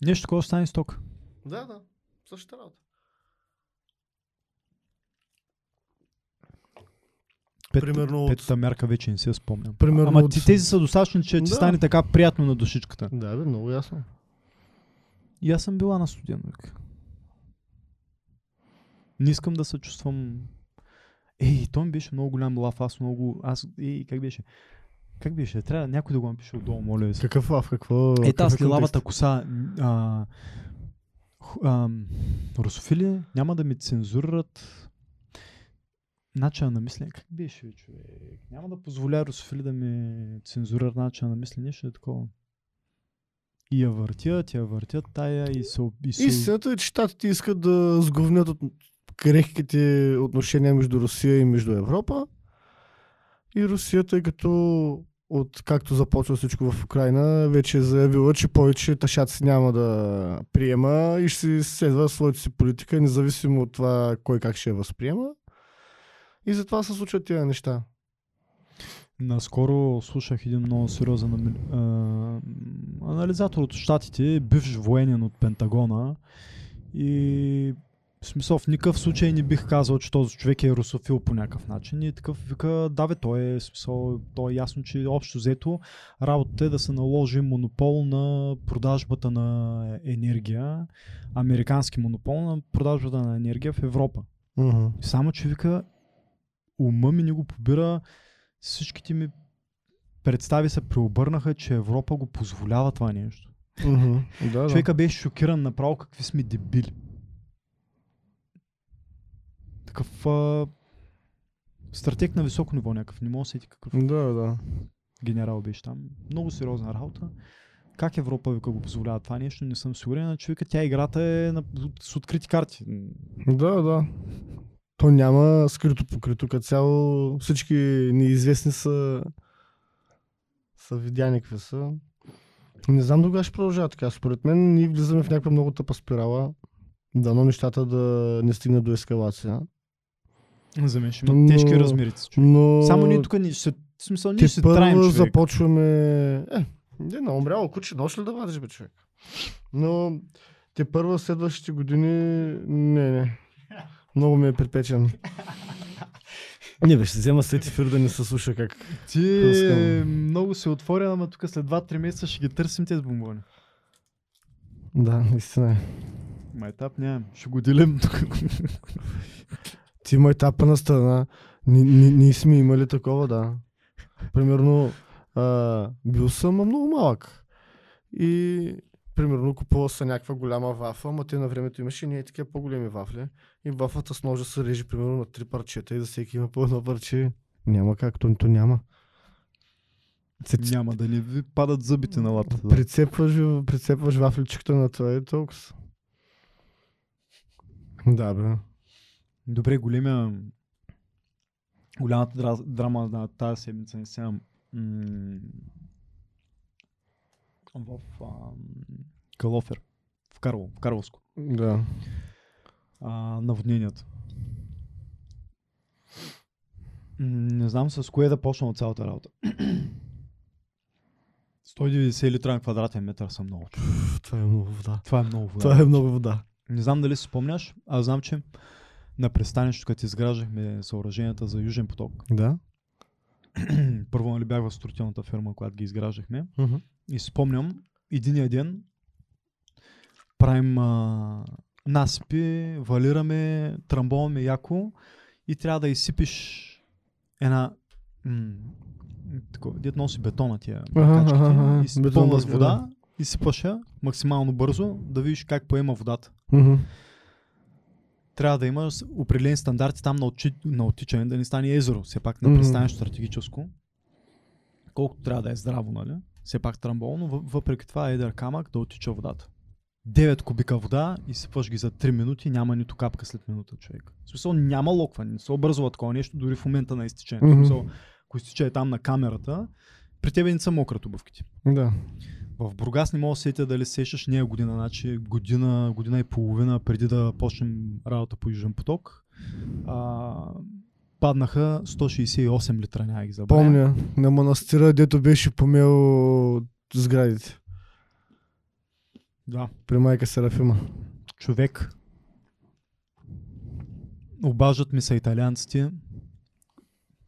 Нещо такова стане с ток. Да, да. Същата работа. Пет, Примерно от- Петата мярка вече не си я спомням. Примерно Ама от- ти, тези са достатъчно, че ти Да. стане така приятно на душичката. Да, бе, много ясно. И аз съм била на студен век. Не искам да се чувствам... Ей, той ми беше много голям лав, аз много... Аз... Ей, как беше? Как беше? Трябва някой да го напише отдолу, моля ви. Какъв лав, какво... Е, тази контекст? лавата коса. А, а, русофили няма да ми цензурират начина на мислене. Как беше, бе, човек? Няма да позволя русофили да ми цензурират начина на мислене. Нещо е такова. И я въртят, я въртят тая и се... И се... Истината е, че щатите искат да сговнят от крехките отношения между Русия и между Европа. И Русия, тъй като от както започва всичко в Украина, вече е заявила, че повече ташаци няма да приема и ще си следва своята си политика, независимо от това кой как ще я възприема. И затова се случват тези неща. Наскоро слушах един много сериозен а, анализатор от Штатите, бивш военен от Пентагона и в смисъл в никакъв случай не бих казал, че този човек е русофил по някакъв начин. И такъв вика, да бе, той е, смисъл, той е ясно, че общо взето работата е да се наложи монопол на продажбата на енергия, американски монопол на продажбата на енергия в Европа. Uh-huh. Само, че вика, ума ми не го побира, всичките ми представи се преобърнаха, че Европа го позволява това нещо. Uh-huh. Да, да. Човека беше шокиран направо какви сме дебили. Такъв а... стратег на високо ниво някакъв. Не мога да сети какъв Да, да. генерал беше там. Много сериозна работа. Как Европа вика го позволява това нещо, не съм сигурен. Човека тя играта е на... с открити карти. Да, да. То няма скрито покрито. Като цяло всички неизвестни са са видяни какви са. Не знам дога ще продължава така. Според мен ние влизаме в някаква много тъпа спирала. Дано нещата да не стигнат до ескалация. За мен ще има Но- тежки човек. Но Само ние тук ни ще, в смисъл, ние ще траем човек. започваме... Е, не, на умряло куче, нож ли да вадиш, бе, човек? Но те първо следващите години... Не, не. Много ми е припечен. Не бе, ще взема след ефир да не се слуша как. Ти Пускам. много се отворя, ама тук след 2-3 месеца ще ги търсим тези бомбони. Да, наистина е. Майтап нямам. Ще го делим тук. Ти има етапа на страна. Ни- ни- Ние сме имали такова, да. Примерно, а, бил съм много малък. И примерно купувал съм някаква голяма вафа, ама те на времето имаше и ние такива по-големи вафли. И вафата с ножа се режи примерно на три парчета и за всеки има по едно парче. Няма как, то, то няма. Няма да ни ви падат зъбите на лапата. Да. Прицепваш, прицепваш вафличката на това и толкова. Да, бе. Добре, големия... Голямата дра- драма на тази седмица не сега м- в ам, Калофер. В Карло, в Карловско. Да. а, наводненията. Не знам с кое да почна от цялата работа. 190 литра на квадратен метър са много. Това е много вода. Това е много вода. Това е много вода. Не знам дали си спомняш, аз знам, че на пристанището, като изграждахме съоръженията за Южен поток, Да. първо нали бях в строителната фирма, когато ги изграждахме, Мгм. и спомням, единия ден правим а, насипи, валираме, трамбоваме яко и трябва да изсипиш една м- такова, дет носи бетона тия Ага, и пълна с вода и сипаш я максимално бързо, да видиш как поема водата. Мгм. Трябва да има определени стандарти там на, отчи, на оттичане, да не стане езеро. Все пак на пристанище стратегическо. Колкото трябва да е здраво, нали? Все пак трамбол, но въ- въпреки това е едър камък да оттича водата. 9 кубика вода и сипваш ги за 3 минути, няма нито капка след минута, човек. В смисъл няма локване, не се образува такова нещо дори в момента на изтичането. В смисъл, ако изтича е там на камерата, при тебе не са мократ обувките. Да. В Бургас не мога да сетя дали се сещаш нея година, значи година, година и половина преди да почнем работа по Южен поток. А, паднаха 168 литра, няма ги забравя. Помня, на манастира, дето беше помел сградите. Да. При майка Серафима. Човек. Обаждат ми са италианците.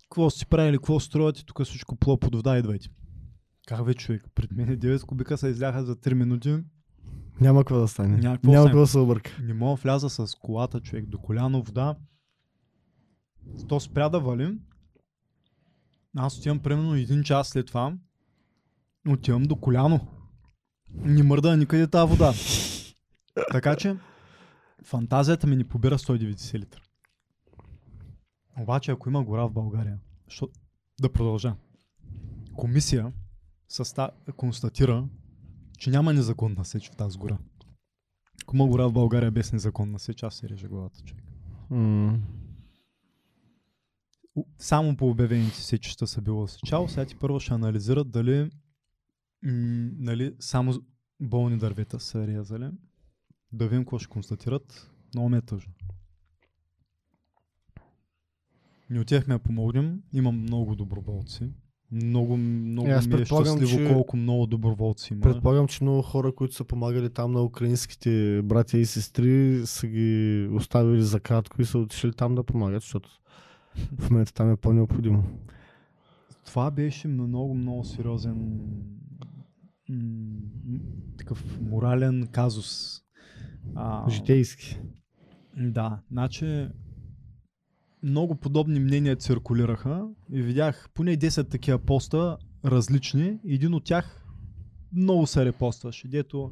Какво си правили, какво строите, тук всичко пло под вода, идвайте. Как бе, човек? Пред мен 9 кубика се изляха за 3 минути. Няма какво да стане. Няма какво Няма какво да се обърка. Не мога вляза с колата, човек, до коляно вода. То спря да валим. Аз отивам примерно един час след това. Отивам до коляно. Не мърда никъде тази вода. така че фантазията ми ни побира 190 литра. Обаче ако има гора в България, що... да продължа. Комисия съста... констатира, че няма незаконна сеч в тази гора. Ако има гора в България без незаконна сеч, аз се реже главата, човек. У- Само по обявените сечища са било сечало, сега ти първо ще анализират дали, м- нали, само болни дървета са рязали. Да видим какво ще констатират. Много ме е тъжно. Ни отивахме да помогнем. Имам много доброволци. Много, много Е, аз ми е щастливо че- колко много доброволци има. Предполагам, че много хора, които са помагали там на украинските братя и сестри, са ги оставили за кратко и са отишли там да помагат, защото в момента там е по-необходимо. Това беше много, много сериозен м- такъв морален казус. А, Житейски. Да, значи много подобни мнения циркулираха и видях поне 10 такива поста различни. Един от тях много се репостваше, дето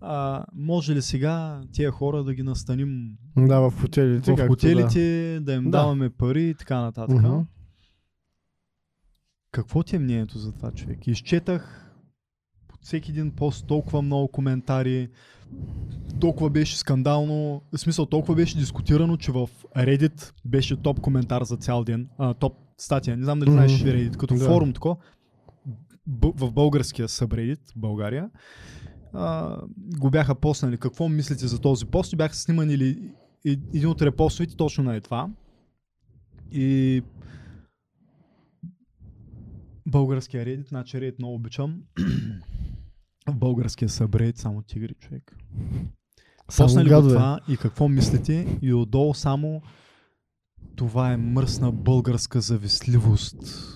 а, може ли сега тия хора да ги настаним Да, в хотелите. в хотелите, да. им Да. даваме пари и така нататък. Мгм. Какво ти е мнението за това, човек? Изчетах всеки един пост толкова много коментари, толкова беше скандално, в смисъл толкова беше дискутирано, че в Reddit беше топ коментар за цял ден, а, топ статия, не знам дали знаеш Reddit, като Да. форум тако, б- в българския събредит, България, а, го бяха поснали какво мислите за този пост и бяха снимани ли един от репостовите точно на е това. И българския Reddit, значи Reddit много обичам. В българския събред само тигри, човек. Само Поснали го гадове. това и какво мислите и отдолу само това е мръсна българска завистливост.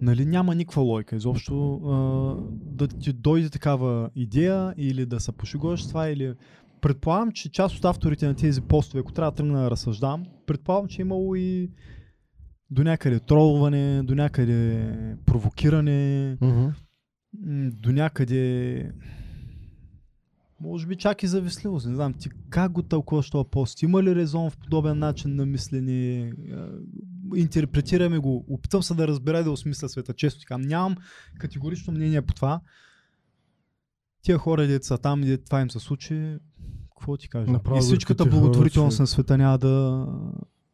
Нали, няма никаква лойка изобщо а, да ти дойде такава идея или да се пошегуваш това или предполагам, че част от авторите на тези постове, ако трябва да тръгна да разсъждам, предполагам, че е имало и до някъде тролване, до някъде провокиране, Мгм. До някъде може би чак и завистливост. Не знам, ти как го тълкуваш този пост? Има ли резон в подобен начин на мислене? Интерпретираме го. Опитвам се да разбера и да осмисля света. Често ти казвам, нямам категорично мнение по това. Тия хора, дето са там, дето това им се случи, какво ти кажа? Направо и всичката благотворителност на света няма да,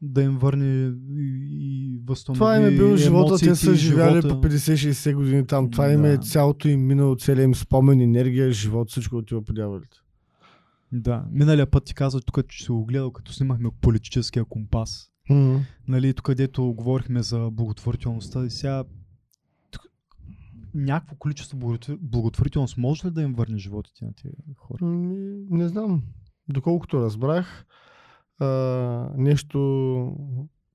да им върне и, и възстанови Това им е бил живота, те са живяли живота. по 50-60 години там. Това им е Да. цялото им минало, целият им спомен, енергия, живот, всичко отива по дяволите. Да, миналия път ти казах тук, че си го гледал, като снимахме политическия компас. Мгм. Нали, тук където говорихме за благотворителността и сега някакво количество благотвор- благотворителност може ли да им върне животите на тези хора? Ами, не знам. Доколкото разбрах, нещо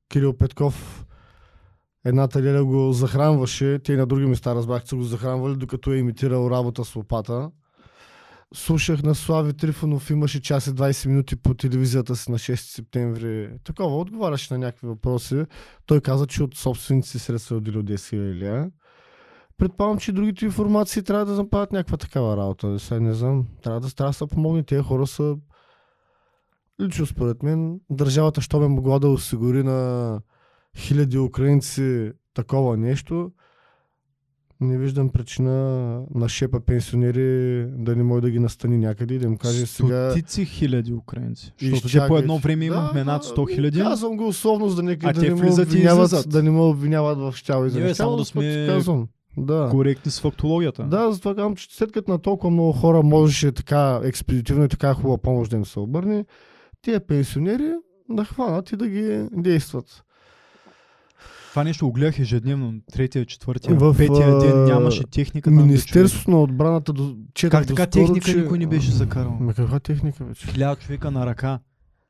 Кирил Петков едната леля го захранваше, те и на други места разбрах, са го захранвали, докато е имитирал работа с лопата. Слушах на Слави Трифонов, имаше час и 20 минути по телевизията си на 6 септември. Такова, отговаряше на някакви въпроси. Той каза, че от собствените си средства е отделил 10 000 лея. Предполагам, че другите информации трябва да направят някаква такава работа. Сега не знам. Трябва да, трябва да се помогне. Тези хора са... Лично според мен, държавата, що бе могла да осигури на хиляди украинци такова нещо, не виждам причина на шепа пенсионери да не може да ги настани някъде и да им каже сега... Стотици хиляди украинци. Защото те по едно време Да, имахме над 100 хиляди. Казвам го условно, за да не, А да те не обвиняват, да не ме обвиняват в щало и за неща, само но да сме казвам. Да. Коректни с фактологията. Да, затова казвам, че след като на толкова много хора можеше така експедитивно и така хубава помощ да им се обърне, тия пенсионери да хванат и да ги действат. Това нещо го гледах ежедневно. Третия, четвъртия, В, петия ден нямаше техника. бе, Министерството на отбраната до четах Как така доскоро, техника че... никой не беше закарал? Ма каква техника вече? Хиляда човека на ръка.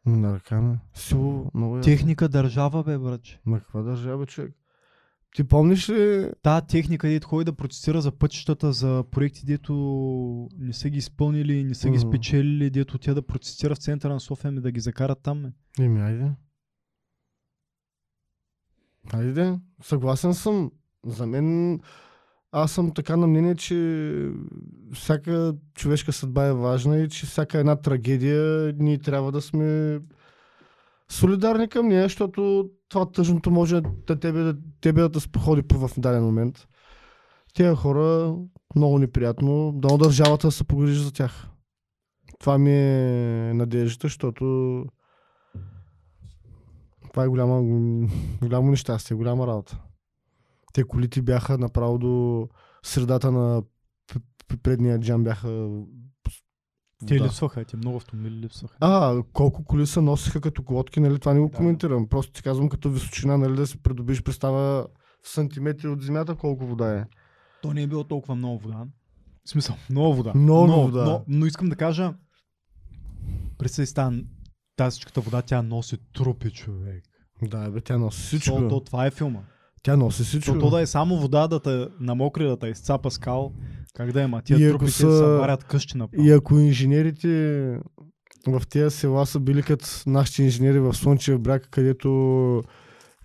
На ръка ме. Сило, много ясно. Техника държава, бе, братче. Ма каква държава, човек? Ти помниш ли Та техника, дето ходи да протестира за пътищата, за проекти, дето не са ги изпълнили, не са ги спечелили, дето тя да протестира в центъра на София, ми да ги закарат там. Еми, айде. Айде, съгласен съм. За мен, аз съм така на мнение, че всяка човешка съдба е важна и че всяка една трагедия ние трябва да сме солидарни към нея, защото това тъжното може да тебе, да, тебе да споходи по- в даден момент. Тези хора, много неприятно, дано държавата да се погрижи за тях. Това ми е надеждата, защото това е голяма, голямо нещастие, голяма работа. Те колите бяха направо до средата на предния джам бяха... Те Да. липсваха, те много автомобили липсваха. А, колко коли се носиха като глотки, нали? Това не го Да, коментирам. Просто ти казвам като височина, нали? Да си придобиш представа в сантиметри от земята колко вода е. То не е било толкова много вода. В смисъл, много вода. Много но, вода. Но, но искам да кажа, представи си тази, тази всичката вода, тя носи трупи, човек. Да, бе, тя носи всичко. То, то, това е филма. Тя носи всичко. То, да е само вода да те намокри, да те изцапа скал, как да е, ма тия ако трупи са- се варят къщи на И ако инженерите в тези села са били като нашите инженери в Слънчев бряг, където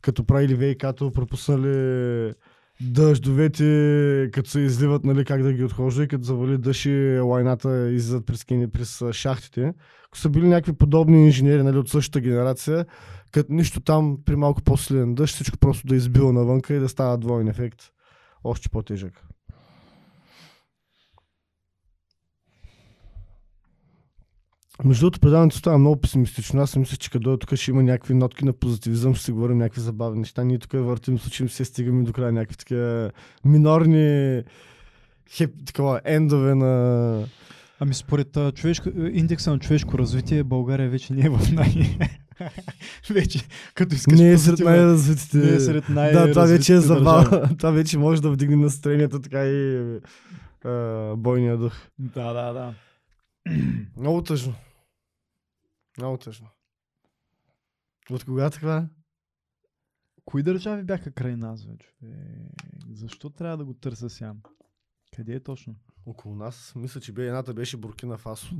като правили ВИК-то, пропуснали дъждовете, като се изливат, нали, как да ги отхожда и като завали дъжд и лайната излизат през, кени- през шахтите. Ако са били някакви подобни инженери нали, от същата генерация, като нищо там при малко по-силен дъжд, всичко просто да избива навънка и да става двойен ефект. Още по-тежък. Между другото, предаването става много песимистично. Аз мисля, че като тук ще има някакви нотки на позитивизъм, ще си говорим някакви забавни неща. Ние тук въртим, случим се, стигаме до края някакви такива минорни хеп, такова, ендове на... Ами според а, човешко, индекса на човешко развитие България вече не е в най... вече, като искаш Не е сред най-развитите. не е сред най Да, това вече е забава. това вече може да вдигне настроението, така и а, бойния дух. Да, да, да. Много тъжно. Много тъжно. От кога така? Кои държави бяха край нас, бе, човек? Защо трябва да го търся сям? Къде е точно? Около нас, мисля, че бе, едната беше Буркина Фасо.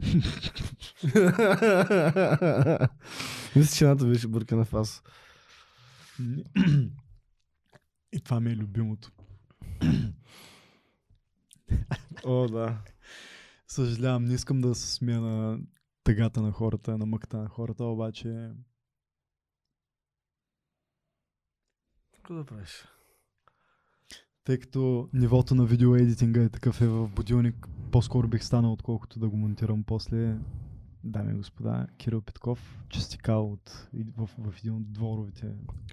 мисля, че едната беше Буркина Фасо. И това ми е любимото. О, да. Съжалявам, не искам да се смея на тъгата на хората, на мъкта на хората, обаче Какво да правиш? Тъй като нивото на видеоедитинга е такъв е в будилник, по-скоро бих станал, отколкото да го монтирам после. Дами и господа, Кирил Петков, честикал от, в, в един от дворовите.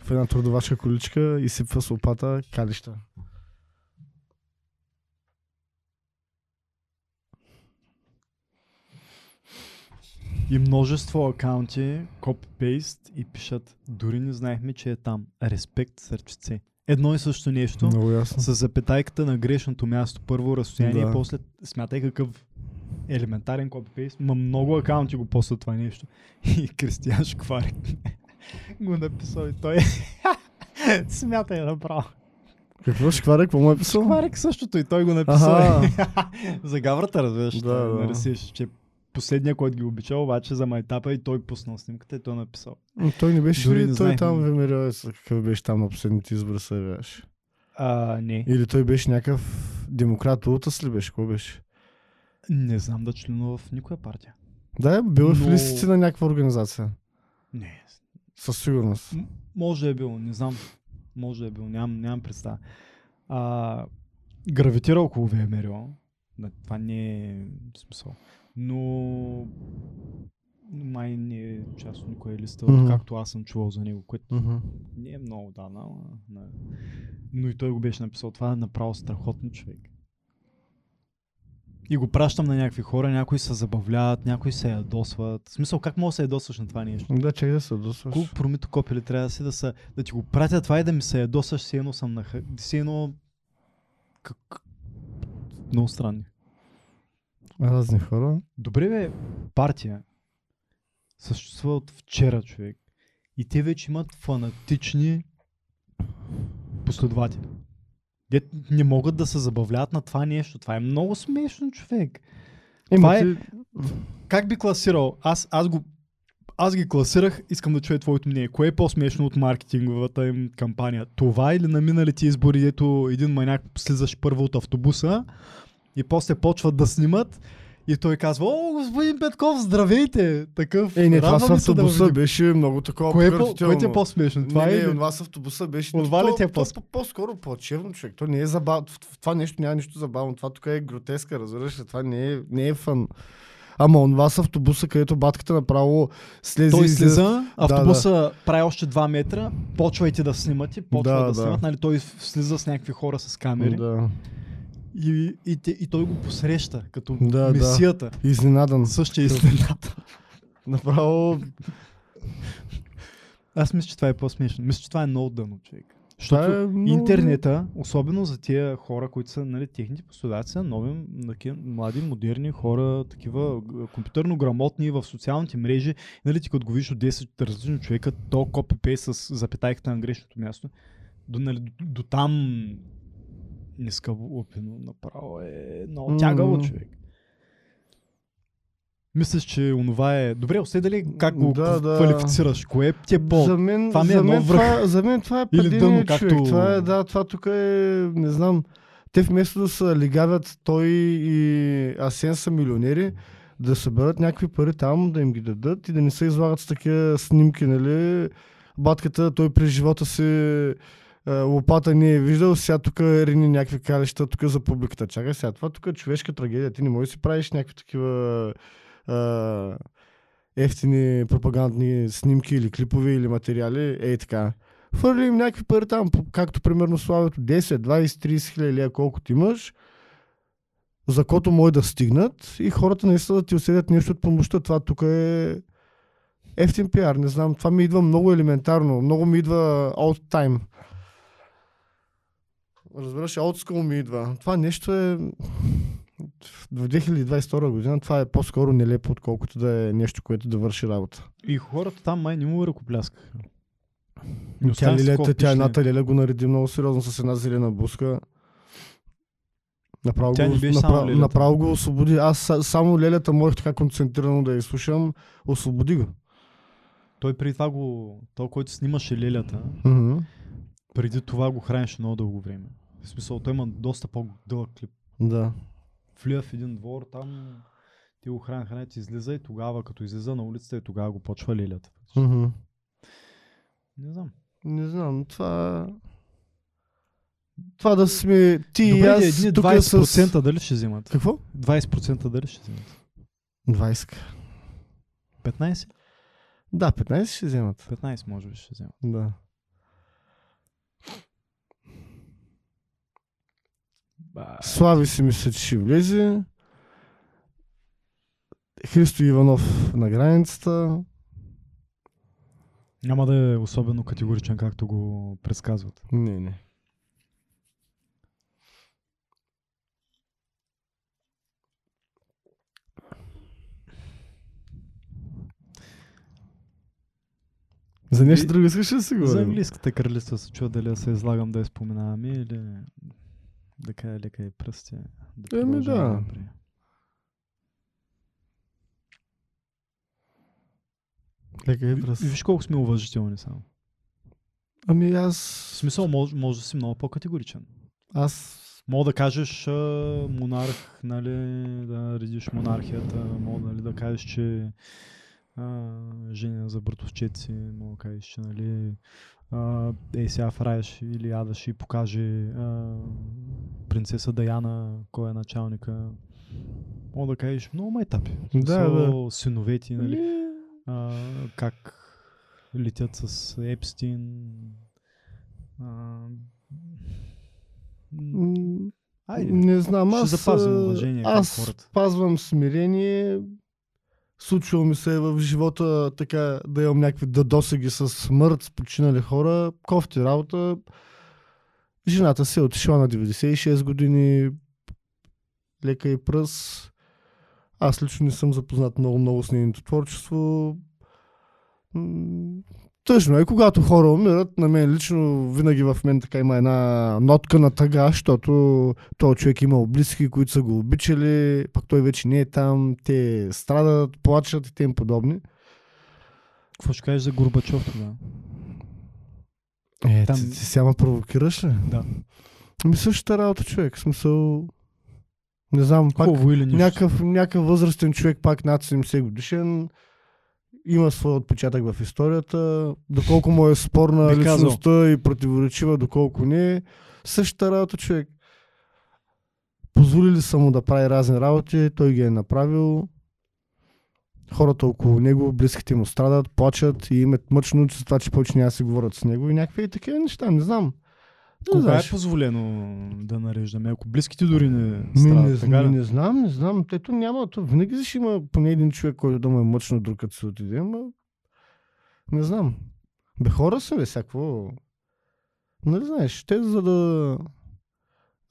В една трудовашка количка изсипва с лопата калища. И множество акаунти, копи-пейст и пишат, дори не знаехме, че е там. Респект, сърчице. Едно и също нещо. Много ясно. С запетайката на грешното място. Първо разстояние Да. после смятай какъв елементарен копипейст. Ма много акаунти го постват това нещо. И Кристиян Шкварик го написал и той смятай направо. Какво хваля? Какво му е писал? Шкварик същото и той го написал. За гаврата, разбираш. Да, да. Нарисиш, че последния, който ги обичал, обаче за майтапа и той пуснал снимката и той написал. М, Той не беше Дори ли не той знаех. там ВМРО, какъв беше там на последните избори се явяваше? А, не. Или той беше някакъв демократ Ултас ли беше? Какво беше? Не знам да членува в никоя партия. Да, бил е в Но- листите на някаква организация. Не. Със сигурност. М- може да е бил, не знам. Може да е бил, нямам, нямам представа. А, гравитира около ВМРО. Да, това не е смисъл. Но май не е част от никоя листа, Мгм. както аз съм чувал за него, което Мгм. не е много да, но, но, и той го беше написал. Това е направо страхотно човек. И го пращам на някакви хора, някои се забавляват, някои се ядосват. В смисъл, как мога да се ядосваш на това нещо? Да, чакай да се досваш. Колко промито копи ли трябва да си да, са, да ти го пратя това и да ми се ядосаш, си едно съм на си едно... Как... Много странни. Разни хора. Добре бе, партия съществува от вчера, човек. И те вече имат фанатични последователи. Де не могат да се забавляват на това нещо. Това е много смешно, човек. Има е- ти... Как би класирал? Аз, аз го аз ги класирах, искам да чуя твоето мнение. Кое е по-смешно от маркетинговата им кампания? Това или на миналите избори, дето един маняк слизаш първо от автобуса и после почват да снимат и той казва, о, господин Петков, здравейте! Такъв, Е, не, това с да автобуса видя». беше много такова Кое е, по, кое ти е по-смешно? Това не, е не, това с автобуса беше... От Вали то- ти е по- По-скоро по-черно човек. То не е забавно. Това нещо няма нищо забавно. Това тук е гротеска, разбираш ли? Това не е, не е фън. Ама онова с автобуса, където батката направо слезе Той слиза, автобуса прави още 2 метра, почвайте да снимате, почва Да, да, да. снимат, нали, той слиза с някакви хора с камери Да. И, и, те, и той го посреща като Да, да. месията. Изненадан. Същия изненада. Направо... Аз мисля, че това е по-смешно. Мисля, че това е много дъно, човек. Защото е много- интернета, особено за тия хора, които са, нали, техните последователи са нови, такива млади, модерни хора, такива компютърно грамотни в социалните мрежи, нали, ти като го видиш от 10 различни човека, то копи с запетайката на грешното място, до, нали, до, до там нискалупено направо е много тягало, М. човек. Мислиш, че онова е... Добре, усети ли как го Да, да. квалифицираш? Кое ти е по... за мен, това ми е за, мен връх. това, за мен това е Или дъно, човек. както- Това е, да, това тук е, не знам, те вместо да се лигавят той и Асен са милионери, да съберат някакви пари там, да им ги дадат и да не се излагат с такива снимки, нали. Батката, той през живота си лопата не е виждал, сега тук рини някакви калища тук за публиката. Чакай сега, това тук е човешка трагедия. Ти не можеш да си правиш някакви такива а, ефтини пропагандни снимки или клипове или материали. Ей така. Фърли им някакви пари там, както примерно Славето 10, 20, 30 хиляди колкото имаш, за който може да стигнат и хората наистина да ти усетят нещо от помощта. Това тук е ефтин пиар, не знам. Това ми идва много елементарно. Много ми идва out time. Разбираш, old school ми идва. Това нещо е в 2022 година това е по-скоро нелепо, отколкото да е нещо, което да върши работа. И хората там май не му ръкопляскаха. Тя, такова тя едната. Леля го нареди много сериозно с една зелена буска. Направо, Тя го, направо, направо го освободи. Аз са- само Лелята можех така концентрирано да я изслушам. Освободи го. Той преди това го... Той, който снимаше лелята, Мгм. преди това го хранеше много дълго време. В смисъл, той има доста по-дълъг клип. Да. Влия в един двор, там ти го хран, хранят, излиза и тогава, като излиза на улицата, и тогава го почва лелята. Мгм. Не знам. Не знам, това... Това да сме ти и Добре, аз едни тук 20% с... дали ще взимат? Какво? 20% дали ще взимат? 20. 15? Да, 15 ще вземат. 15 може би ще вземат. Да. Ба... Слави си мисля, че ще влезе. Христо Иванов на границата. Няма да е особено категоричен, както го предсказват. Не, не. За нещо друго искаш да си говорим? За английската кралица се чува дали да се излагам да я споменаваме или да кажа лека и пръсти. Да Еми, да. напред. Лека и Ви- пръст. Виж колко сме уважителни само. Ами В аз... смисъл, може, може да си много по-категоричен. Аз... Мога да кажеш а, монарх, нали, да редиш монархията, мога нали, да кажеш, че а, женя за братовчеци, мога да кажеш, че нали, а, ей сега ще- или Ада ще й покаже а, принцеса Даяна, кой е началника. Мога да кажеш много майтапи. В Да, смисъл, Синовете, нали, а, как летят с Епстин. А, Айде. Не знам, Ще аз... запазим а, уважение към Аз хората. спазвам смирение. Случва ми се в живота така да имам някакви досеги с смърт, с починали хора. Кофти работа. Жената се е отишла на 96 години. Лека и пръс. Аз лично не съм запознат много-много с нейното творчество. Тъжно е, когато хора умират, на мен лично винаги в мен така има една нотка на тъга, защото този човек имал близки, които са го обичали, пък той вече не е там, те страдат, плачат и тем подобни. Какво ще кажеш за Горбачов тогава? Е, Там- ти, ти сега провокираш ли? Да. Ми същата работа човек, смисъл... Не знам, пак Хубаво или нищо? някакъв, някакъв възрастен човек, пак над 70 годишен, има своя отпечатък в историята, доколко му е спорна казал. личността и противоречива, доколко не. Същата работа човек. Позволили са му да прави разни работи, той ги е направил. Хората около него, близките му страдат, плачат и имат мъчно за това, че повече няма си говорят с него и някакви и такива неща, не знам. Не Кога знаеш. е позволено да нареждаме? Ако близките дори не Ми, не, страдат, така ли? не знам, не знам. Ето няма, то винаги ще има поне един човек, който да му е мъчно друг като се отиде, ама не знам. Бе, хора са, бе, всякакво. Нали знаеш, те за да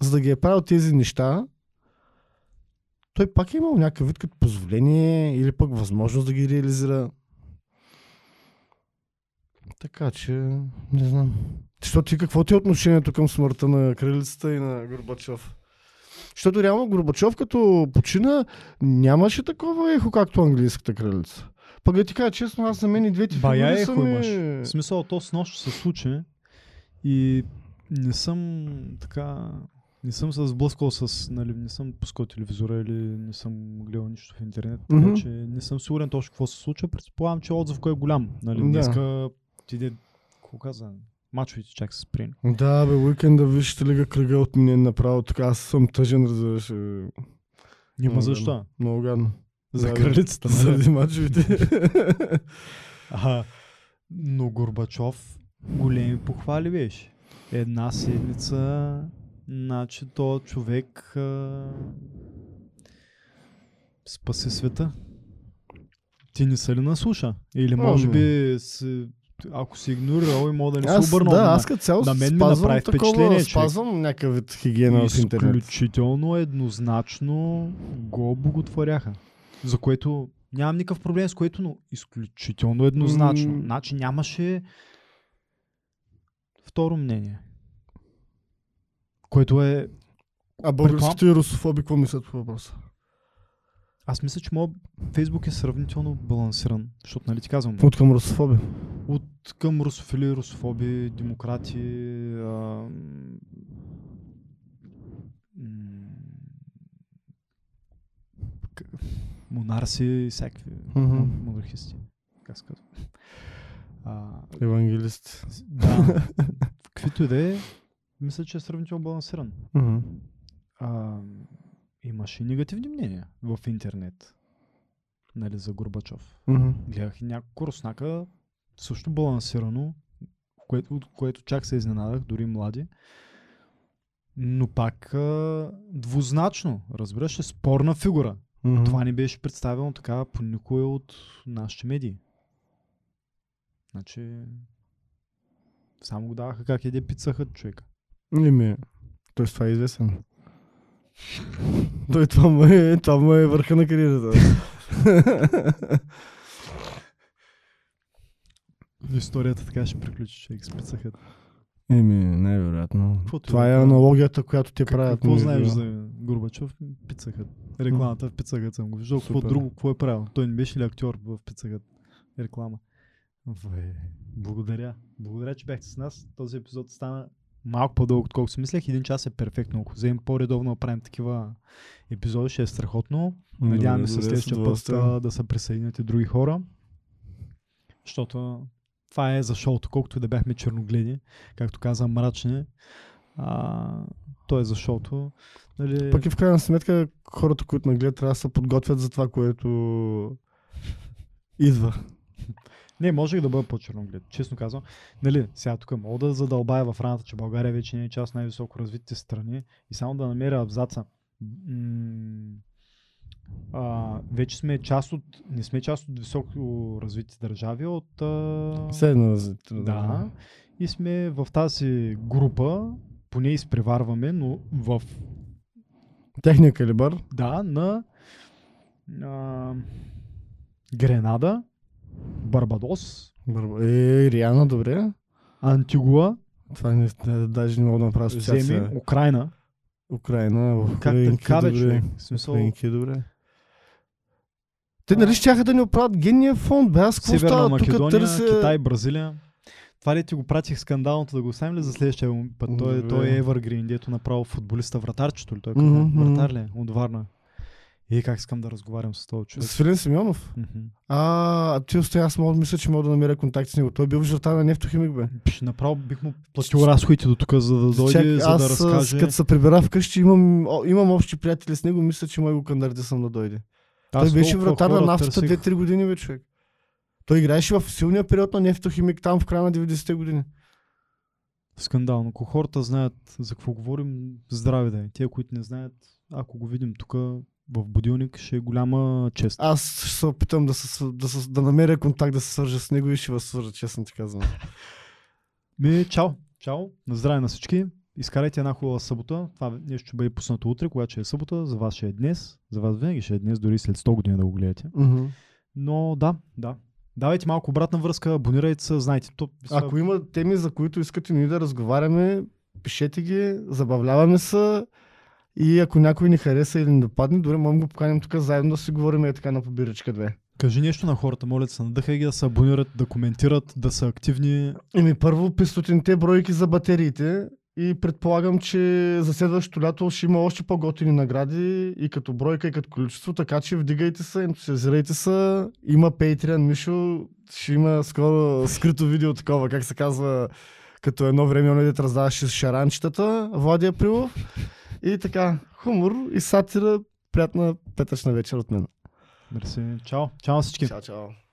за да ги е правил тези неща, той пак е имал някакъв вид като позволение или пък възможност да ги реализира. Така че, не знам. Защото ти какво ти е отношението към смъртта на кралицата и на Горбачов? Защото реално Горбачов като почина нямаше такова ехо, както английската кралица. Пък да ти кажа честно, аз за мен и двете Бая фигури ехо са имаш. В смисъл, то с нощ се случи и не съм така... Не съм се сблъскал с... Нали, не съм пускал телевизора или не съм гледал нищо в интернет, така Мгм. че не съм сигурен точно какво се случва. Предполагам, че отзив кой е голям. Нали, Да. днеска отиде... Какво каза? Мачовете чак се спрени. Да, бе, уикенда вижте ли га кръга от мен направо така, аз съм тъжен, разбираш. е, Няма много защо. Много гадно. За Да, кралицата, нали? Заради мачовете. А, но Горбачов големи похвали беше. Една седмица, значи то човек а, спаси света. Ти не са ли наслуша? Или може би си, ако си игнорирал и мога да не аз, си обърнал да, аз като цяло на мен ми спазвам направи такова, впечатление, човек. спазвам някакъв вид хигиена в интернет. Изключително еднозначно го боготворяха. За което нямам никакъв проблем с което, но изключително еднозначно. М. Значи нямаше второ мнение. Което е... А българските русофоби какво мислят по въпроса? Аз мисля, че моят Фейсбук е сравнително балансиран. Защото, нали ти казвам, От към русофоби. Към русофили, русофоби, демократи, а, монарси и всякакви монархисти. Как се казва? А, Евангелист. да, каквито и да е, мисля, че е сравнително балансиран. Мгм. А, имаше и негативни мнения в интернет. Нали, за Горбачов. Мгм. Гледах и няколко руснака, също балансирано, което, от което чак се изненадах, дори млади. Но пак а, двузначно, разбираш, е спорна фигура. Мгм. Това не беше представено така по никой от нашите медии. Значи, само го даваха как еде пицаха човека. Еми, той с това е известен. Той това му е, това му е върха на кариерата. Историята така ще приключи, човек, спицаха. Еми, най-вероятно. Това е е. аналогията, която те Как, правят. какво знаеш за Горбачов? Пицахът. Рекламата в Пицахът съм го виждал. Какво друго, какво е правил? Той не беше ли актьор в Пицахът? Реклама. Ве, благодаря. Благодаря, че бяхте с нас. Този епизод стана малко по-дълго, отколкото си мислех. Един час е перфектно. Ако вземем по-редовно да правим такива епизоди, ще е страхотно. Надяваме се следващия път да се присъединят и други хора. Защото това е за шоуто, колкото и да бяхме черногледи, както каза, мрачни. А, то е за шоуто. Нали, Пък и в крайна сметка хората, които нагледат, трябва да се подготвят за това, което идва. Не, можех да бъда по-черноглед, честно казвам. Нали, сега тук мога да задълбая в раната, че България вече не е част от най-високо развитите страни и само да намеря абзаца. М- а, вече сме част от, не сме част от високо развитите държави, от а, Седно развитие. Да. И сме в тази група, поне изпреварваме, но в Техния калибър. да, на а, Гренада, Барбадос, Бърба. Е, Риана, добре. Антигуа, Това не, даже не мога да направя Земи. Украина. Украина, Как Украинки, така бе, добре. човек? В смисъл, Украинки, добре. Те нали щяха да ни оправят генния фонд, бе? Аз какво Северна Македония, търся... Китай, Бразилия. Това ли ти го пратих скандалното да го оставим ли за следващия път? Той, е- Добре. той е Evergreen, дето направо футболиста вратарчето ли? Той е мгм. вратар ли? От Варна. И как искам да разговарям с този човек. Свилен Симеонов? Мгм. А, ти оставя, аз мога мисля, че мога да намеря контакт с него. Той е бил в жертва на нефтохимик, бе. Пш, направо бих му платил разходите до тук, за да дойде, Чак, за аз, да разкаже. като се прибера вкъщи, имам, имам общи приятели с него, мисля, че мога го кандидатисам да дойде. Той беше вратар на нафтата търсих. 2-3 години, човек. Той играеше в силния период на нефтохимик там в края на 90-те години. Скандално. Ако хората знаят за какво говорим, здраве да е. Тия, които не знаят, ако го видим тук в будилник, ще е голяма чест. Аз ще се опитам да, се, да, се, да намеря контакт, да се свържа с него и ще вас свържа, честно ти казвам. Ми, чао! Чао! На здраве на всички! Изкарайте една хубава събота. Това нещо ще бъде пуснато утре, когато ще е събота. За вас ще е днес. За вас винаги ще е днес, дори след 100 години да го гледате. Мгм. Но да, да. Давайте малко обратна връзка, абонирайте се, знайте. То, Ако има теми, за които искате ние да разговаряме, пишете ги, забавляваме се и ако някой ни хареса или не допадне, дори можем го поканим тук заедно да си говорим е така на побирачка две. Кажи нещо на хората, моля се, надъхай ги да се абонират, да коментират, да са активни. Еми първо 500-те бройки за батериите и предполагам, че за следващото лято ще има още по-готини награди и като бройка, и като количество, така че вдигайте се, ентусиазирайте се. Има Patreon, Мишо, ще има скоро скрито видео такова, как се казва, като едно време он дете раздаваше шаранчетата, Влади Априлов. И така, хумор и сатира, приятна петъчна вечер от мен. Мерси. Чао. Чао всички. Чао, чао.